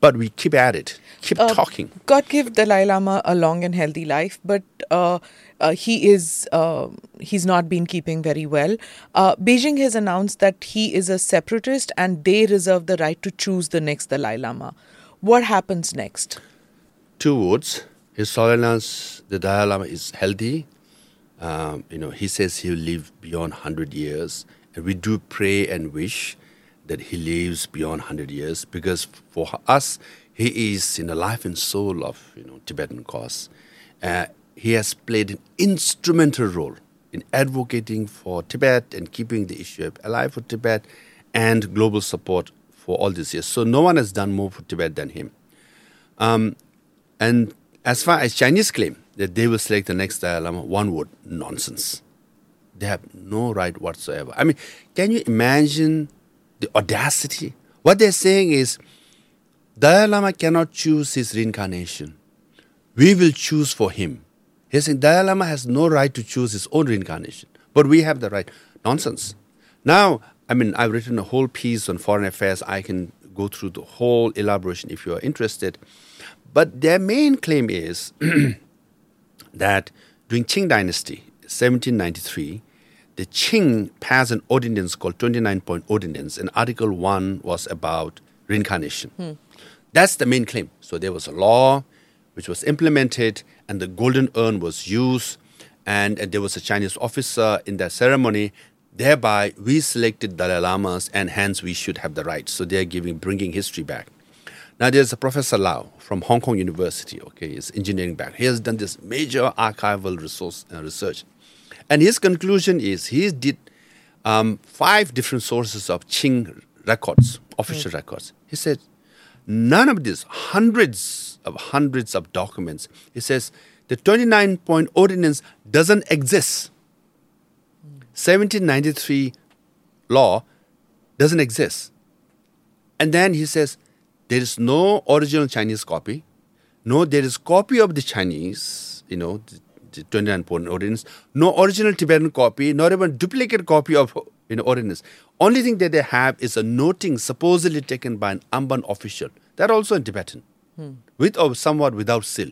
But we keep at it, keep Uh, talking. God give Dalai Lama a long and healthy life, but uh, uh, he is uh, he's not been keeping very well. Uh, Beijing has announced that he is a separatist, and they reserve the right to choose the next Dalai Lama. What happens next? two words. His Holiness, the Dalai Lama, is healthy. Um, you know, he says he'll live beyond 100 years. And we do pray and wish that he lives beyond 100 years because for us, he is in the life and soul of, you know, Tibetan cause. Uh, he has played an instrumental role in advocating for Tibet and keeping the issue alive for Tibet and global support for all these years. So no one has done more for Tibet than him. Um, and as far as Chinese claim that they will select the next Dalai Lama, one word, nonsense. They have no right whatsoever. I mean, can you imagine the audacity? What they're saying is Dalai Lama cannot choose his reincarnation. We will choose for him. They're saying Dalai Lama has no right to choose his own reincarnation, but we have the right. Nonsense. Now, I mean, I've written a whole piece on foreign affairs. I can go through the whole elaboration if you are interested. But their main claim is that during Qing Dynasty, 1793, the Qing passed an ordinance called 29 Point Ordinance, and Article 1 was about reincarnation. Hmm. That's the main claim. So there was a law which was implemented, and the golden urn was used, and, and there was a Chinese officer in that ceremony. Thereby, we selected Dalai Lamas, and hence we should have the right. So they're giving, bringing history back. Now there's a Professor Lau from Hong Kong University. Okay, he's engineering back. He has done this major archival resource uh, research, and his conclusion is he did um, five different sources of Qing records, official records. He said none of this, hundreds of hundreds of documents. He says the 29 point ordinance doesn't exist. 1793 law doesn't exist. And then he says there is no original Chinese copy. No, there is copy of the Chinese, you know, the, the 29 point ordinance. No original Tibetan copy, not even duplicate copy of know ordinance. Only thing that they have is a noting supposedly taken by an Amban official. That also in Tibetan, with or somewhat without seal.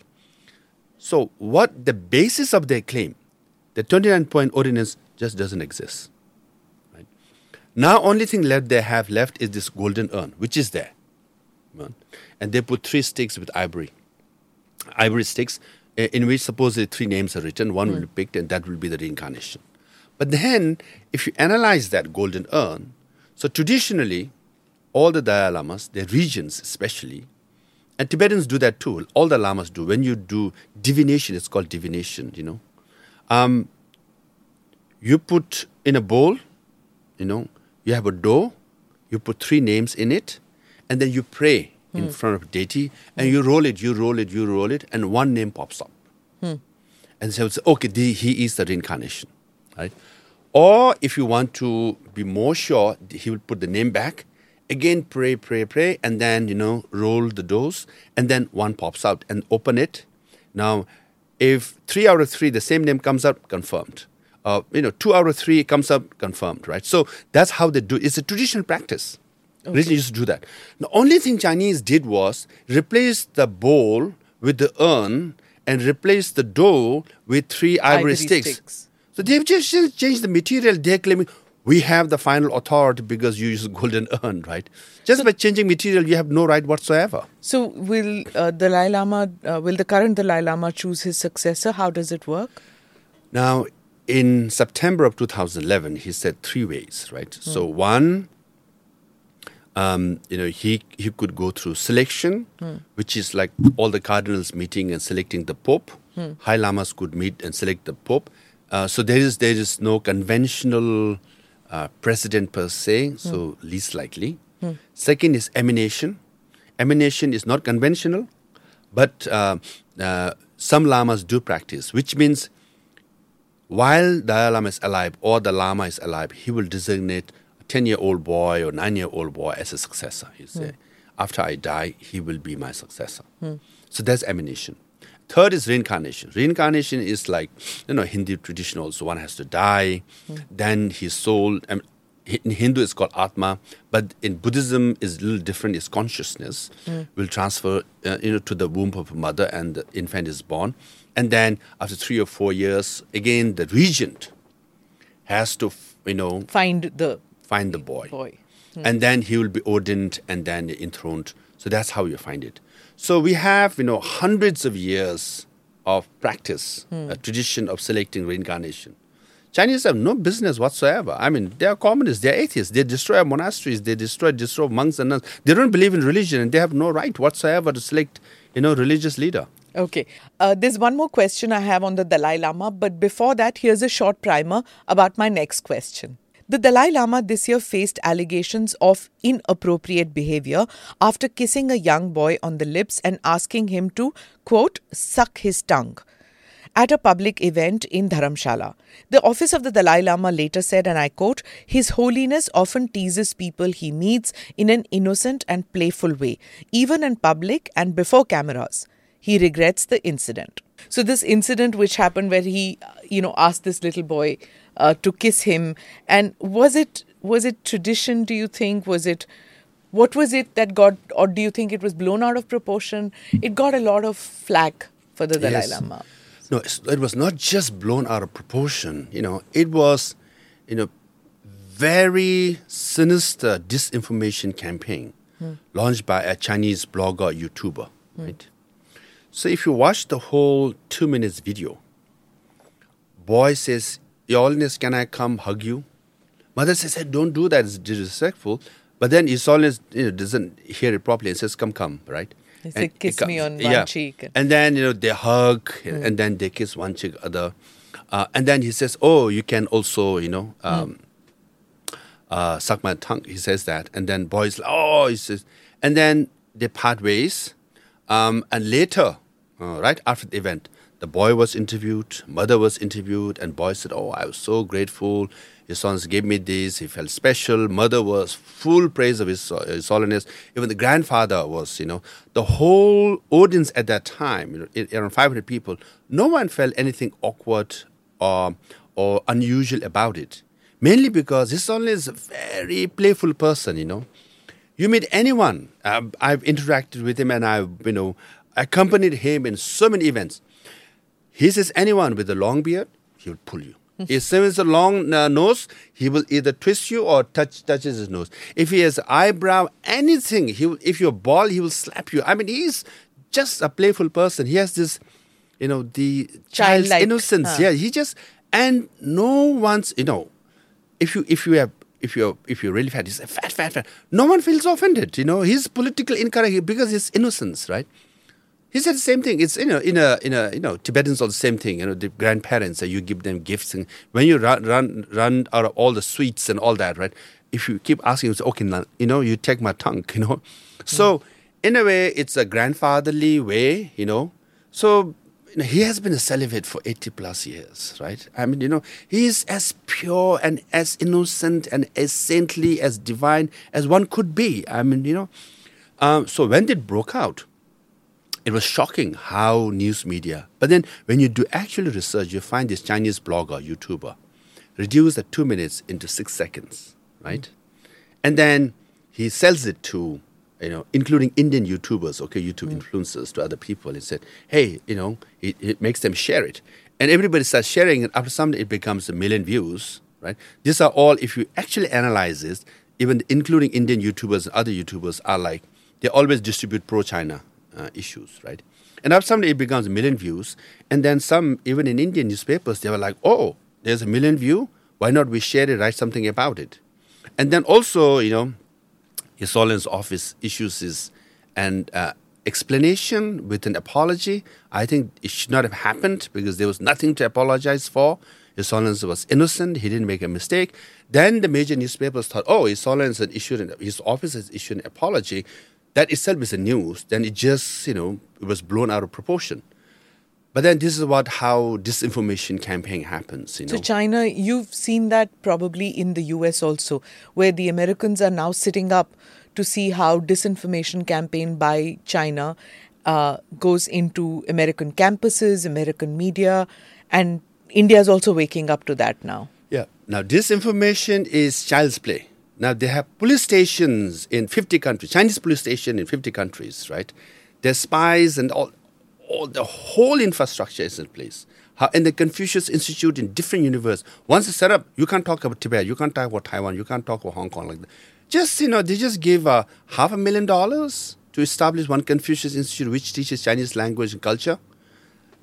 So what the basis of their claim, the 29 point ordinance just doesn't exist. Right? Now only thing left they have left is this golden urn, which is there. Right? And they put three sticks with ivory. Ivory sticks eh, in which supposedly three names are written, one will be picked, and that will be the reincarnation. But then, if you analyze that golden urn, so traditionally, all the Dalai Lamas, their regions especially, and Tibetans do that too. All the Lamas do. When you do divination, it's called divination, you know. Um, you put in a bowl, you know, you have a dough, you put three names in it, and then you pray in front of deity, and you roll it, you roll it, you roll it, and one name pops up. And so it's okay, the, he is the reincarnation, right? Or if you want to be more sure, he will put the name back. Again, pray, pray, pray, and then you know roll the doughs, and then one pops out and open it. Now, if three out of three the same name comes out, confirmed. Uh, you know, two out of three comes up, confirmed, right? So that's how they do. It's a traditional practice. Religion used to do that. The only thing Chinese did was replace the bowl with the urn and replace the dough with three ivory, Ivory sticks. sticks. So they've just changed the material. They're claiming we have the final authority because you use golden urn, right? Just by changing material, you have no right whatsoever. So will uh, Dalai Lama, uh, will the current Dalai Lama choose his successor? How does it work? Now, in September of 2011, he said three ways, right? So one, um, you know, he he could go through selection, which is like all the cardinals meeting and selecting the pope. High lamas could meet and select the pope. Uh, so there is there is no conventional uh, president per se, so least likely. Second is emanation. Emanation is not conventional, but uh, uh, some lamas do practice, which means while Dalai Lama is alive or the Lama is alive, he will designate a 10 year old boy or 9 year old boy as a successor. He say, after I die, he will be my successor. So that's emanation. Third is reincarnation. Reincarnation is like, you know, Hindu tradition also. One has to die, then his soul, um, in Hindu it's called Atma, but in Buddhism is a little different. It's consciousness will transfer, uh, you know, to the womb of a mother, and the infant is born, and then after three or four years, again the regent has to, you know, Find the find the boy, boy. and then he will be ordained and then enthroned. So that's how you find it. So we have, you know, hundreds of years of practice, a tradition of selecting reincarnation. Chinese have no business whatsoever. I mean, they are communists, they are atheists. They destroy monasteries, they destroy, destroy monks and nuns. They don't believe in religion, and they have no right whatsoever to select, you know, religious leader. Okay. Uh, there's one more question I have on the Dalai Lama, but before that, here's a short primer about my next question. The Dalai Lama this year faced allegations of inappropriate behavior after kissing a young boy on the lips and asking him to, quote, suck his tongue at a public event in Dharamshala. The office of the Dalai Lama later said, and I quote, His Holiness often teases people he meets in an innocent and playful way, even in public and before cameras. He regrets the incident. So, this incident which happened where he, you know, asked this little boy uh, to kiss him, and was it was it tradition? Do you think was it what was it that got, or do you think it was blown out of proportion? It got a lot of flack for the Dalai Yes. Lama. No, it was not just blown out of proportion. You know, it was, you know, very sinister disinformation campaign launched by a Chinese blogger, YouTuber, right? So if you watch the whole two minutes video, boy says, Your Holiness, can I come hug you? Mother says, hey, don't do that, it's disrespectful. But then Holiness you know, doesn't hear it properly and says, Come, come, right? He said, "Kiss me on one cheek." And then, you know, they hug and then they kiss one cheek, other. Uh, and then he says, Oh, you can also, you know, um, uh, suck my tongue. He says that. And then boys, like, oh, he says, and then they part ways. Um, and later, uh, right after the event, the boy was interviewed, mother was interviewed, and boy said, Oh, I was so grateful. His sons gave me this. He felt special. Mother was full praise of his, uh, his holiness. Even the grandfather was, you know, the whole audience at that time, you know, around 500 people, no one felt anything awkward or, or unusual about it. Mainly because his holiness is a very playful person, you know. You meet anyone. Um, I've interacted with him and I've, you know, accompanied him in so many events. He says anyone with a long beard, he will pull you. If someone has a long uh, nose, he will either twist you or touch touches his nose. If he has eyebrow, anything, he will, if you're bald, he will slap you. I mean, he's just a playful person. He has this, you know, the child's Childlike, innocence. huh. Yeah, he just and no one's, you know, if you if you have if you're if you're really fat, he's fat, fat, fat. No one feels offended. You know, he's politically incorrect because it's innocence, right? He said the same thing. It's you know in a in a you know Tibetans are the same thing. You know the grandparents that you give them gifts and when you run run run out of all the sweets and all that, right? If you keep asking, you say, okay, now, you know, you take my tongue, you know. So in a way, it's a grandfatherly way, you know. So you know, he has been a celibate for 80 plus years, right? I mean, you know, he is as pure and as innocent and as saintly, as divine as one could be. I mean, you know. Um, so when it broke out, it was shocking how news media. But then when you do actual research, you find this Chinese blogger, YouTuber, reduce the two minutes into six seconds, right? Mm-hmm. And then he sells it to, you know, including Indian YouTubers, okay, YouTube mm-hmm. influencers to other people. He said, hey, you know, it, it makes them share it. And everybody starts sharing it. After some, it becomes a million views, right? These are all, if you actually analyze this, even including Indian YouTubers and other YouTubers are like, they always distribute pro-China uh, issues, right? And after some, it becomes a million views. And then some, even in Indian newspapers, they were like, oh, there's a million view. Why not we share it, write something about it? And then also, you know, His Holiness office issues his an uh, explanation with an apology. I think it should not have happened because there was nothing to apologize for. His Holiness was innocent. He didn't make a mistake. Then the major newspapers thought, oh, His Holiness issued an, his office has issued an apology. That itself is a news. Then it just, you know, it was blown out of proportion. But then this is what how disinformation campaign happens. You know? So China, you've seen that probably in the US also, where the Americans are now sitting up to see how disinformation campaign by China uh, goes into American campuses, American media, and India is also waking up to that now. Yeah. Now disinformation is child's play. Now they have police stations in 50 countries, Chinese police station in 50 countries, right? There's spies and all all, the whole infrastructure is in place. How, and the Confucius Institute in different universities, once it's set up, you can't talk about Tibet, you can't talk about Taiwan, you can't talk about Hong Kong like that. Just, you know, they just give uh, half a million dollars to establish one Confucius Institute which teaches Chinese language and culture.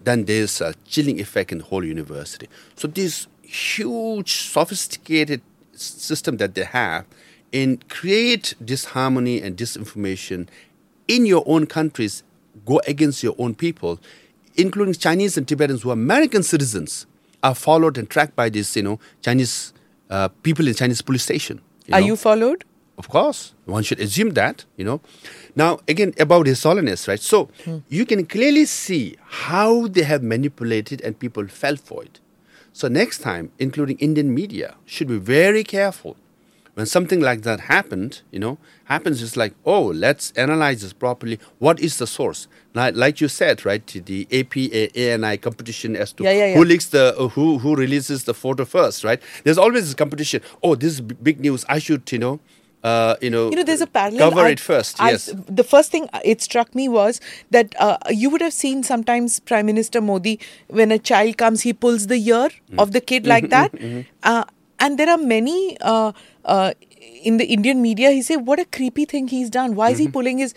Then there's a chilling effect in the whole university. So this huge, sophisticated system that they have and create disharmony and disinformation in your own countries go against your own people, including Chinese and Tibetans who are American citizens, are followed and tracked by these, you know, Chinese uh, people in Chinese police station. You are know? you followed? Of course, one should assume that, you know. Now, again, about His Holiness, right? So hmm. you can clearly see how they have manipulated and people fell for it. So next time, including Indian media, should be very careful when something like that happened, you know, happens, it's like, oh, let's analyze this properly. What is the source? Now, like you said, right, the AP ANI competition as to yeah, yeah, yeah. who leaks the uh, who who releases the photo first, right? There's always this competition. Oh, this is big news. I should, you know, uh, you know, you know, there's a parallel. Cover I, it first. I, yes. The first thing it struck me was that uh, you would have seen sometimes Prime Minister Modi, when a child comes, he pulls the ear mm. of the kid like that. Mm-hmm. Uh, and there are many uh, uh, in the Indian media. He say, "What a creepy thing he's done. Why is mm-hmm. he pulling his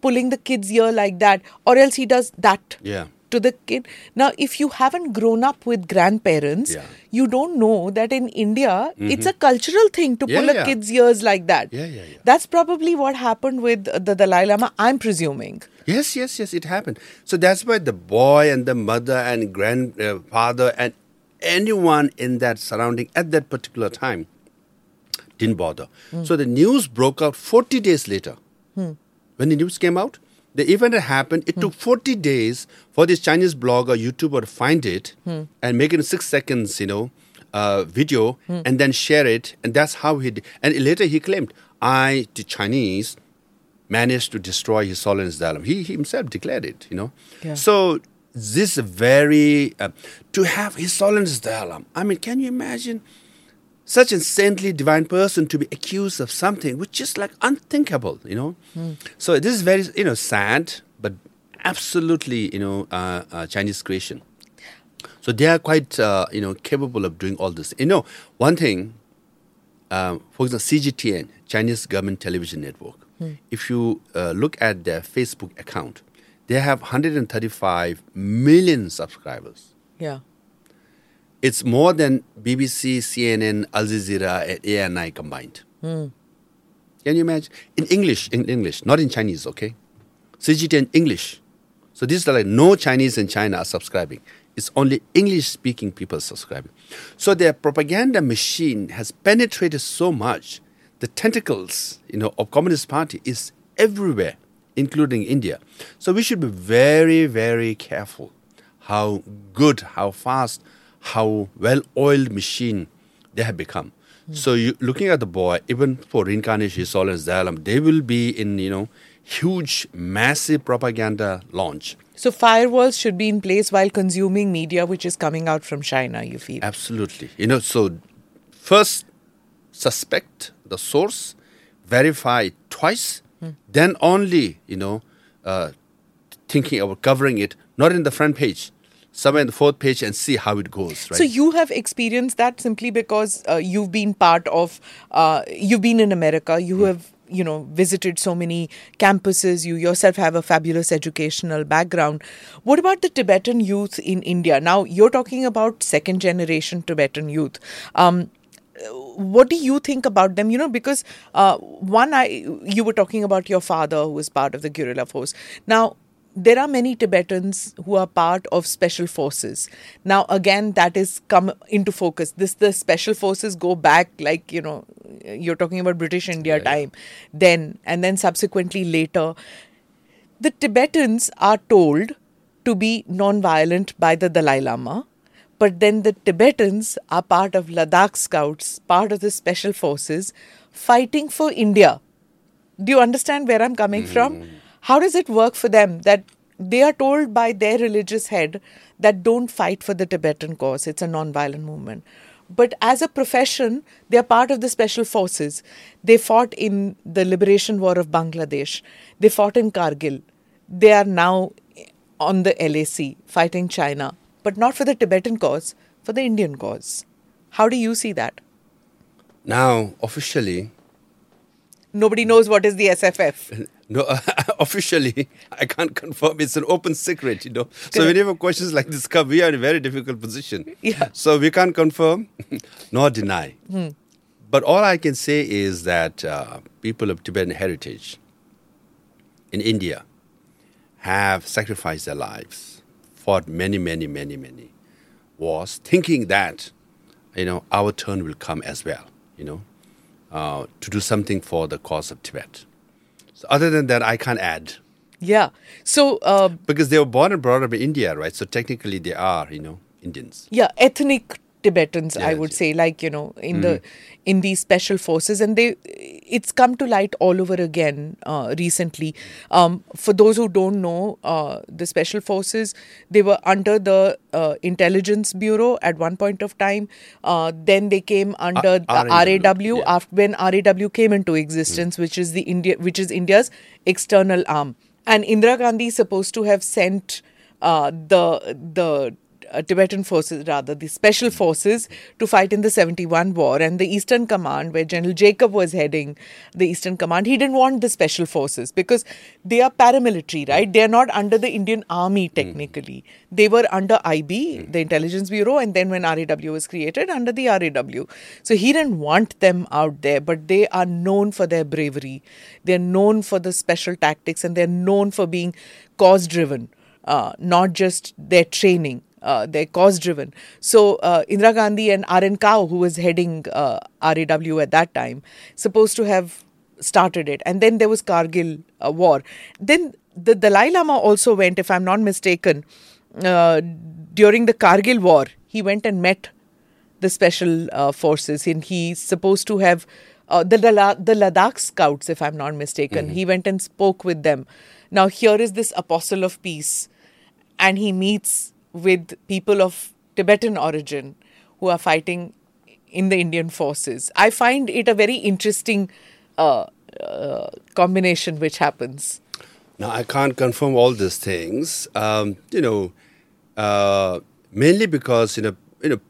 pulling the kid's ear like that, or else he does that." Yeah. To the kid. Now, if you haven't grown up with grandparents, yeah. you don't know that in India, mm-hmm. it's a cultural thing to yeah, pull yeah. a kid's ears like that. Yeah, yeah, yeah. That's probably what happened with the Dalai Lama, I'm presuming. Yes, yes, yes, it happened. So that's why the boy and the mother and grandfather and anyone in that surrounding at that particular time didn't bother. Mm. So the news broke out 40 days later. Mm. When the news came out, the event had happened. It mm. took 40 days for this Chinese blogger, YouTuber to find it and make it in six seconds, you know, uh, video and then share it. And that's how he did. And later he claimed, I, the Chinese, managed to destroy his Holiness Dalai He, he himself declared it, you know. Yeah. So this very uh, to have his Holiness Dalai I mean, can you imagine such a saintly divine person to be accused of something which is like unthinkable, you know? Mm. So this is very you know sad, but absolutely you know uh, uh, Chinese creation. So they are quite uh, you know capable of doing all this. You know, one thing, um, for example, CGTN, Chinese Government Television Network. Mm. If you uh, look at their Facebook account, they have 135 million subscribers. Yeah. It's more than BBC, CNN, Al Jazeera, and ANI combined. Mm. Can you imagine? In English, in English, not in Chinese, okay? CGT in English. So this is like no Chinese in China are subscribing. It's only English speaking people subscribing. So their propaganda machine has penetrated so much. The tentacles, you know, of Communist Party is everywhere including India. So we should be very, very careful how good, how fast, how well oiled machine they have become. Mm. So you, looking at the boy, even for reincarnation, Sol and Zalam, they will be in, you know, huge, massive propaganda launch. So firewalls should be in place while consuming media which is coming out from China, you feel? Absolutely. You know, so first suspect the source, verify twice, Mm. Then only, you know, uh, thinking about covering it, not in the front page, somewhere in the fourth page and see how it goes. Right? So you have experienced that simply because uh, you've been part of, uh, you've been in America, you mm. have you know visited so many campuses you yourself have a fabulous educational background what about the tibetan youth in india now you're talking about second generation tibetan youth um, what do you think about them you know because uh, one i you were talking about your father who was part of the guerrilla force now there are many Tibetans who are part of special forces. Now, again, that is come into focus. This the special forces go back, like you know, you're talking about British India yeah, time, yeah. then and then subsequently later. The Tibetans are told to be non-violent by the Dalai Lama, but then the Tibetans are part of Ladakh Scouts, part of the special forces, fighting for India. Do you understand where I'm coming mm. from? How does it work for them that they are told by their religious head that don't fight for the Tibetan cause? It's a non-violent movement. But as a profession, they are part of the special forces. They fought in the liberation war of Bangladesh. They fought in Kargil. They are now on the LAC fighting China, but not for the Tibetan cause, for the Indian cause. How do you see that? Now, officially, nobody knows what is the SFF. No, officially, I can't confirm. It's an open secret, you know. So whenever questions like this come, we are in a very difficult position. Yeah. So we can't confirm nor deny. Hmm. But all I can say is that uh, people of Tibetan heritage in India have sacrificed their lives, fought many, many, many, many wars, thinking that, you know, our turn will come as well, you know, uh, to do something for the cause of Tibet. So other than that, I can't add. Yeah. So uh, because they were born and brought up in India, right? So technically, they are, you know, Indians. Yeah, ethnic Tibetans, I would say, like you know, in mm. the in these special forces, and they it's come to light all over again uh, recently. Um, for those who don't know, uh, the special forces they were under the uh, intelligence bureau at one point of time. Uh, then they came under the RAW yeah. after when RAW came into existence, mm. which is the India, which is India's external arm. And Indira Gandhi is supposed to have sent uh, the the uh, Tibetan forces, rather, the special forces, to fight in the 71 war. And the Eastern Command, where General Jacob was heading the Eastern Command, he didn't want the special forces because they are paramilitary, right? They are not under the Indian Army technically. Mm. They were under IB, mm. the Intelligence Bureau, and then when RAW was created, under the RAW. So he didn't want them out there, but they are known for their bravery. They're known for the special tactics and they're known for being cause driven, uh, not just their training uh, they're cause driven. So uh, Indira Gandhi and R.N. Kao, who was heading uh, RAW at that time, supposed to have started it. And then there was Kargil uh, war. Then the Dalai Lama also went, if I'm not mistaken, uh, during the Kargil war, he went and met the special uh, forces, and he's supposed to have. Uh, the, the Ladakh scouts, if I'm not mistaken, mm-hmm. he went and spoke with them. Now, here is this apostle of peace, and he meets with people of Tibetan origin who are fighting in the Indian forces. I find it a very interesting uh, uh, combination which happens. Now, I can't confirm all these things, um, you know, uh, mainly because, you know, you know,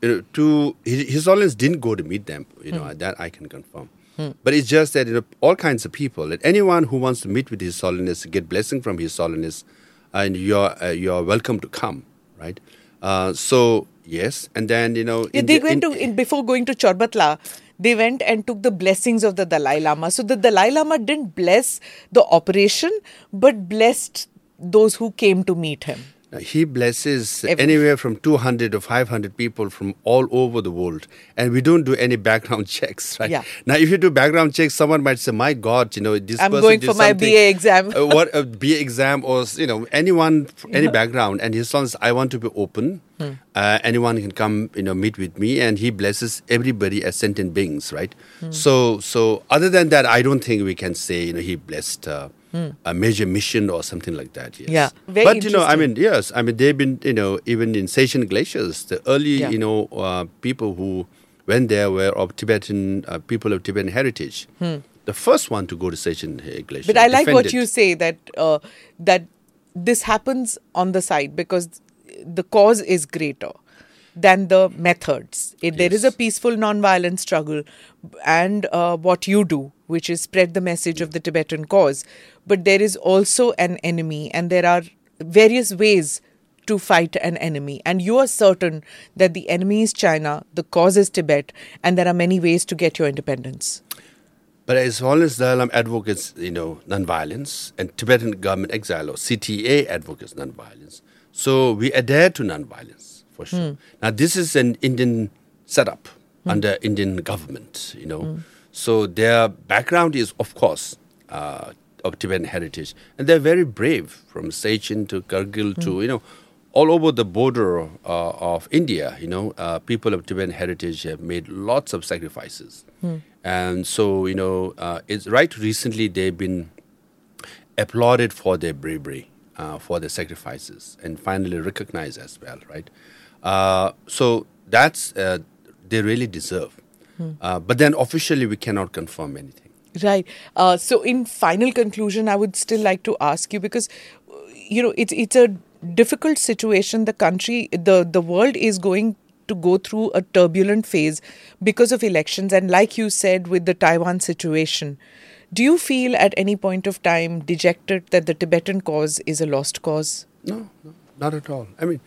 you know, to His Holiness didn't go to meet them. You know, hmm. that I can confirm. Hmm. But it's just that you know, all kinds of people, that anyone who wants to meet with His Holiness, get blessing from His Holiness, and you're uh, you're welcome to come, right? Uh, so yes, and then you know yeah, they the, went in, to in, before going to Chorbatla. They went and took the blessings of the Dalai Lama. So the Dalai Lama didn't bless the operation, but blessed those who came to meet him. He blesses Every. anywhere from 200 to 500 people from all over the world. And we don't do any background checks, right? Yeah. Now, if you do background checks, someone might say, my God, you know, this I'm person going for my BA exam. uh, what a BA exam or, you know, anyone, any background. And he says, I want to be open. Hmm. Uh, anyone can come, you know, meet with me. And he blesses everybody as sentient beings, right? Hmm. So, so other than that, I don't think we can say, you know, he blessed... Uh, mm. a major mission or something like that. Yes. Yeah. Very but you know, I mean, yes, I mean, they've been, you know, even in Siachen glaciers, the early, yeah. you know, uh, people who went there were of Tibetan uh, people of Tibetan heritage. Hmm. The first one to go to Siachen glacier. But I like what you say that uh, that this happens on the side because the cause is greater. Than the methods. It, There is a peaceful, non-violent struggle, and uh, what you do, which is spread the message of the Tibetan cause. But there is also an enemy, and there are various ways to fight an enemy. And you are certain that the enemy is China, the cause is Tibet, and there are many ways to get your independence. But as long as Dalai Lama advocates, you know, nonviolence and Tibetan government exile or CTA advocates nonviolence, so we adhere to nonviolence for sure. Now this is an Indian setup under Indian government, you know, so their background is of course uh, of Tibetan heritage, and they're very brave from Siachen to Kargil to you know all over the border uh, of India, you know, uh, people of Tibetan heritage have made lots of sacrifices. And so, you know, uh, it's right recently they've been applauded for their bravery, uh, for their sacrifices, and finally recognized as well, right? Uh, so that's, uh, they really deserve. Uh, but then officially we cannot confirm anything. Right. Uh, so, in final conclusion, I would still like to ask you because, you know, it's it's a difficult situation. The country, the the world is going to go through a turbulent phase because of elections, and like you said, with the Taiwan situation, do you feel at any point of time dejected that the Tibetan cause is a lost cause? No, no, not at all. I mean,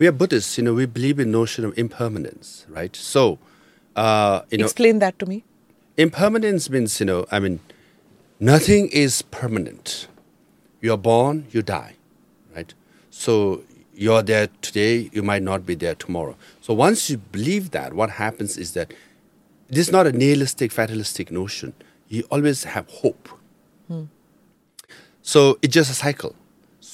we are Buddhists, you know, we believe in notion of impermanence, right? So, uh, you know, Explain that to me. impermanence means, you know, I mean, nothing is permanent. You're born, you die, right? So you're there today, you might not be there tomorrow. So once you believe that, what happens is that this is not a nihilistic, fatalistic notion. You always have hope. So it's just a cycle.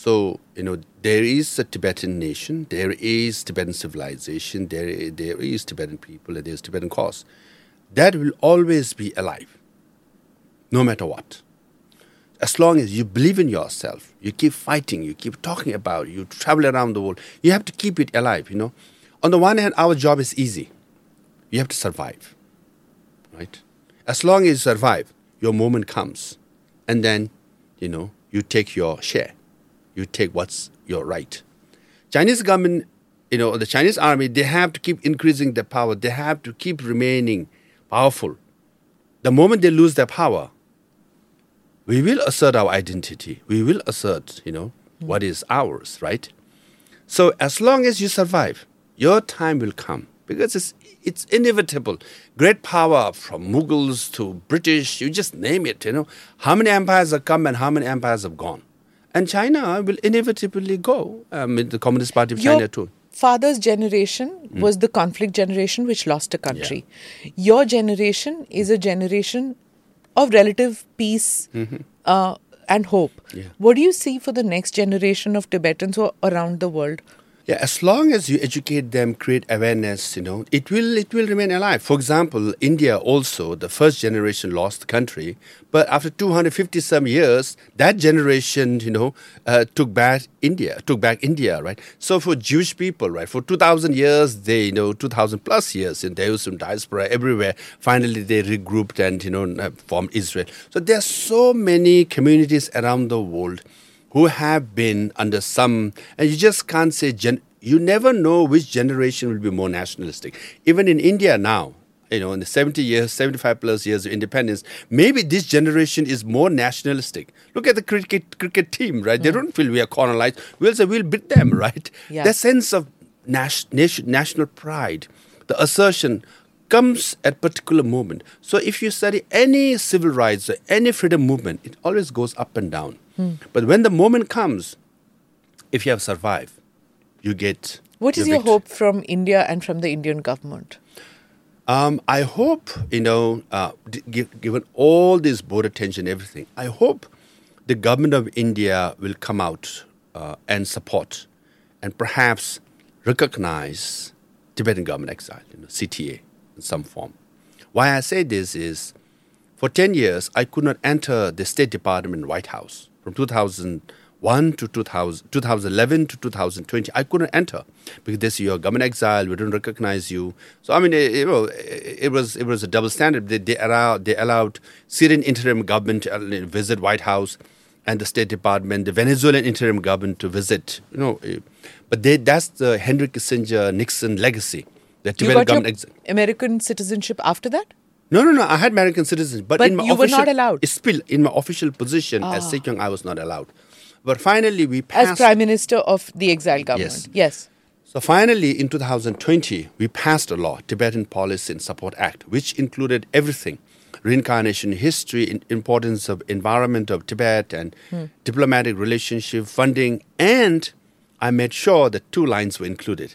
So, you know, there is a Tibetan nation, there is Tibetan civilization, there, there is Tibetan people, and there's Tibetan cause. That will always be alive, no matter what. As long as you believe in yourself, you keep fighting, you keep talking about you travel around the world, you have to keep it alive, you know. On the one hand, our job is easy. You have to survive, right? As long as you survive, your moment comes. And then, you know, you take your share. You take what's your right. Chinese government, you know, the Chinese army, they have to keep increasing their power. They have to keep remaining powerful. The moment they lose their power, we will assert our identity. We will assert, you know, hmm. what is ours, right? So as long as you survive, your time will come because it's it's inevitable. Great power from Mughals to British, you just name it. You know how many empires have come and how many empires have gone, and China will inevitably go. Um, the Communist Party of China too. father's generation was the conflict generation which lost a country. Your generation is a generation of relative peace uh, and hope. Yeah. What do you see for the next generation of Tibetans who are around the world? Yeah, as long as you educate them, create awareness, you know, it will it will remain alive. For example, India also, the first generation lost the country, but after 250 some years, that generation, you know, uh, took back India, took back India, right? So for Jewish people, right, for 2,000 years, they, you know, 2,000 plus years, and there was some diaspora everywhere. Finally, they regrouped and you know formed Israel. So there are so many communities around the world who have been under some, and you just can't say, gen, you never know which generation will be more nationalistic. Even in India now, you know, in the 70 years, 75 plus years of independence, maybe this generation is more nationalistic. Look at the cricket cricket team, right? They hmm. don't feel we are colonized. We'll say we'll beat them, right? Yeah. That sense of nas- nation, national pride, the assertion comes at particular moment. So if you study any civil rights or any freedom movement, it always goes up and down. But when the moment comes, if you have survived, you get. What is your victory. hope from India and from the Indian government? Um, I hope, you know, uh, d- given all this border tension, everything, I hope the government of India will come out uh, and support and perhaps recognize Tibetan government exile, you know, CTA in some form. Why I say this is for 10 years, I could not enter the State Department White House from 2001 to 2000, 2011 to 2020. I couldn't enter because they say you're government exile, we don't recognize you. So, I mean, it, it, was, it was a double standard. They, they, allowed, they allowed Syrian interim government to uh, visit White House. and the State Department, the Venezuelan interim government to visit. You know, uh, but they, that's the Henry Kissinger Nixon legacy. The You got your ex- American citizenship after that? No, no, no. I had American citizenship, but, But in my you were not allowed? Ah. Still, in my official position as Sikyong, I was not allowed. But finally, we passed. As Prime Minister of the exiled government. Yes. So finally, in 2020, we passed a law, Tibetan Policy and Support Act, which included everything: reincarnation history, in- importance of environment of Tibet, and diplomatic relationship, funding, and I made sure that two lines were included.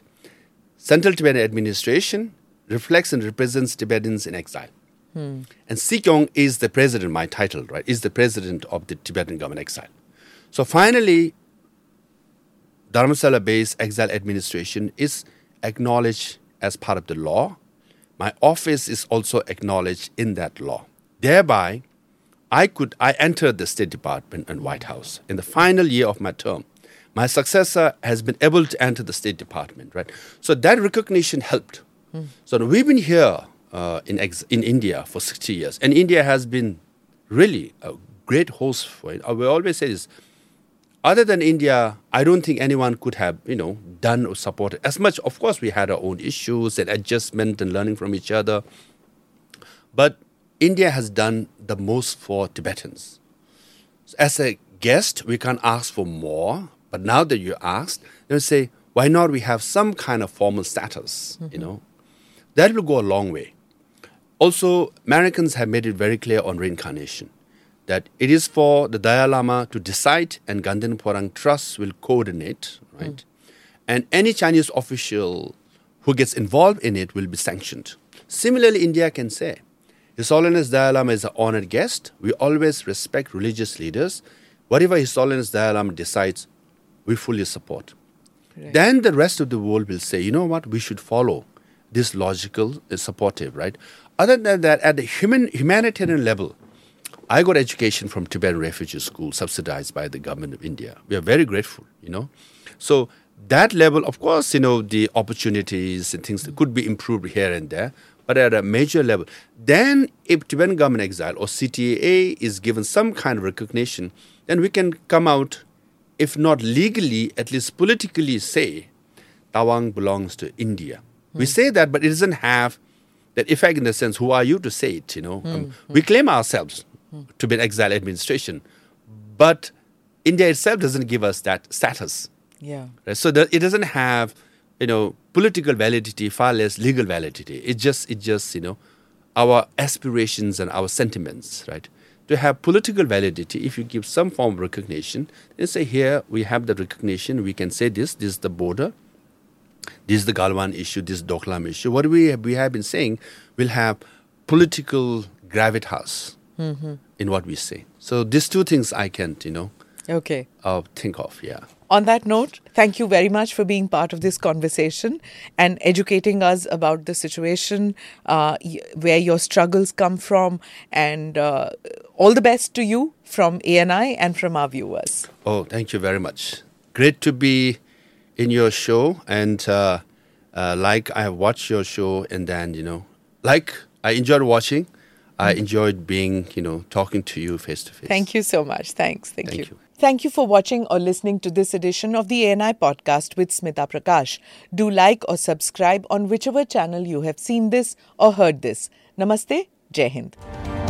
Central Tibetan administration reflects and represents Tibetans in exile. Hmm. And Sikyong is the president, my title, right, is the president of the Tibetan government exile. So finally, Dharamsala based exile administration is acknowledged as part of the law. My office is also acknowledged in that law. Thereby, I could I entered the State Department and White House in the final year of my term. My successor has been able to enter the State Department, right? So that recognition helped. Hmm. So we've been here uh, in ex- in India for 60 years, and India has been really a great host for it. I will always say this: other than India, I don't think anyone could have, you know, done or supported as much. Of course, we had our own issues and adjustment and learning from each other. But India has done the most for Tibetans. As a guest, we can't ask for more. But now that you asked, they say, why not we have some kind of formal status, you know? That will go a long way. Also, Americans have made it very clear on reincarnation that it is for the Dalai Lama to decide and Ganden Phodrang Trust will coordinate, right? And any Chinese official who gets involved in it will be sanctioned. Similarly, India can say, His Holiness Dalai Lama is an honored guest. We always respect religious leaders. Whatever His Holiness Dalai Lama decides, we fully support. Correct. Then the rest of the world will say, you know what, we should follow this logical, uh, supportive, right? Other than that, at the human humanitarian level, I got education from Tibetan refugee school subsidized by the government of India. We are very grateful, you know. So that level, of course, you know, the opportunities and things that could be improved here and there, but at a major level. Then if Tibetan government exile or CTA is given some kind of recognition, then we can come out, if not legally, at least politically say Tawang belongs to India. We hmm. say that, but it doesn't have that effect in the sense, who are you to say it? You know, um, we claim ourselves to be an exile administration, but India itself doesn't give us that status. Yeah. Right? So that it doesn't have, you know, political validity, far less legal validity. It just, it just, you know, our aspirations and our sentiments, right? To have political validity, if you give some form of recognition, then say here we have the recognition. We can say this. This is the border. This is the Galwan issue. This is Doklam issue. What we have, we have been saying will have political gravitas in what we say. So these two things I can't, you know, Okay. uh, think of. Yeah. On that note, thank you very much for being part of this conversation and educating us about the situation, uh, where your struggles come from, and uh, all the best to you from ANI and from our viewers. Oh, thank you very much. Great to be in your show, and uh, uh, like I have watched your show, and then you know, like I enjoyed watching. I enjoyed being, you know, talking to you face to face. Thank you so much. Thanks. Thank, Thank you. you. Thank you for watching or listening to this edition of the ANI podcast with Smita Prakash. Do like or subscribe on whichever channel you have seen this or heard this. Namaste. Jai Hind.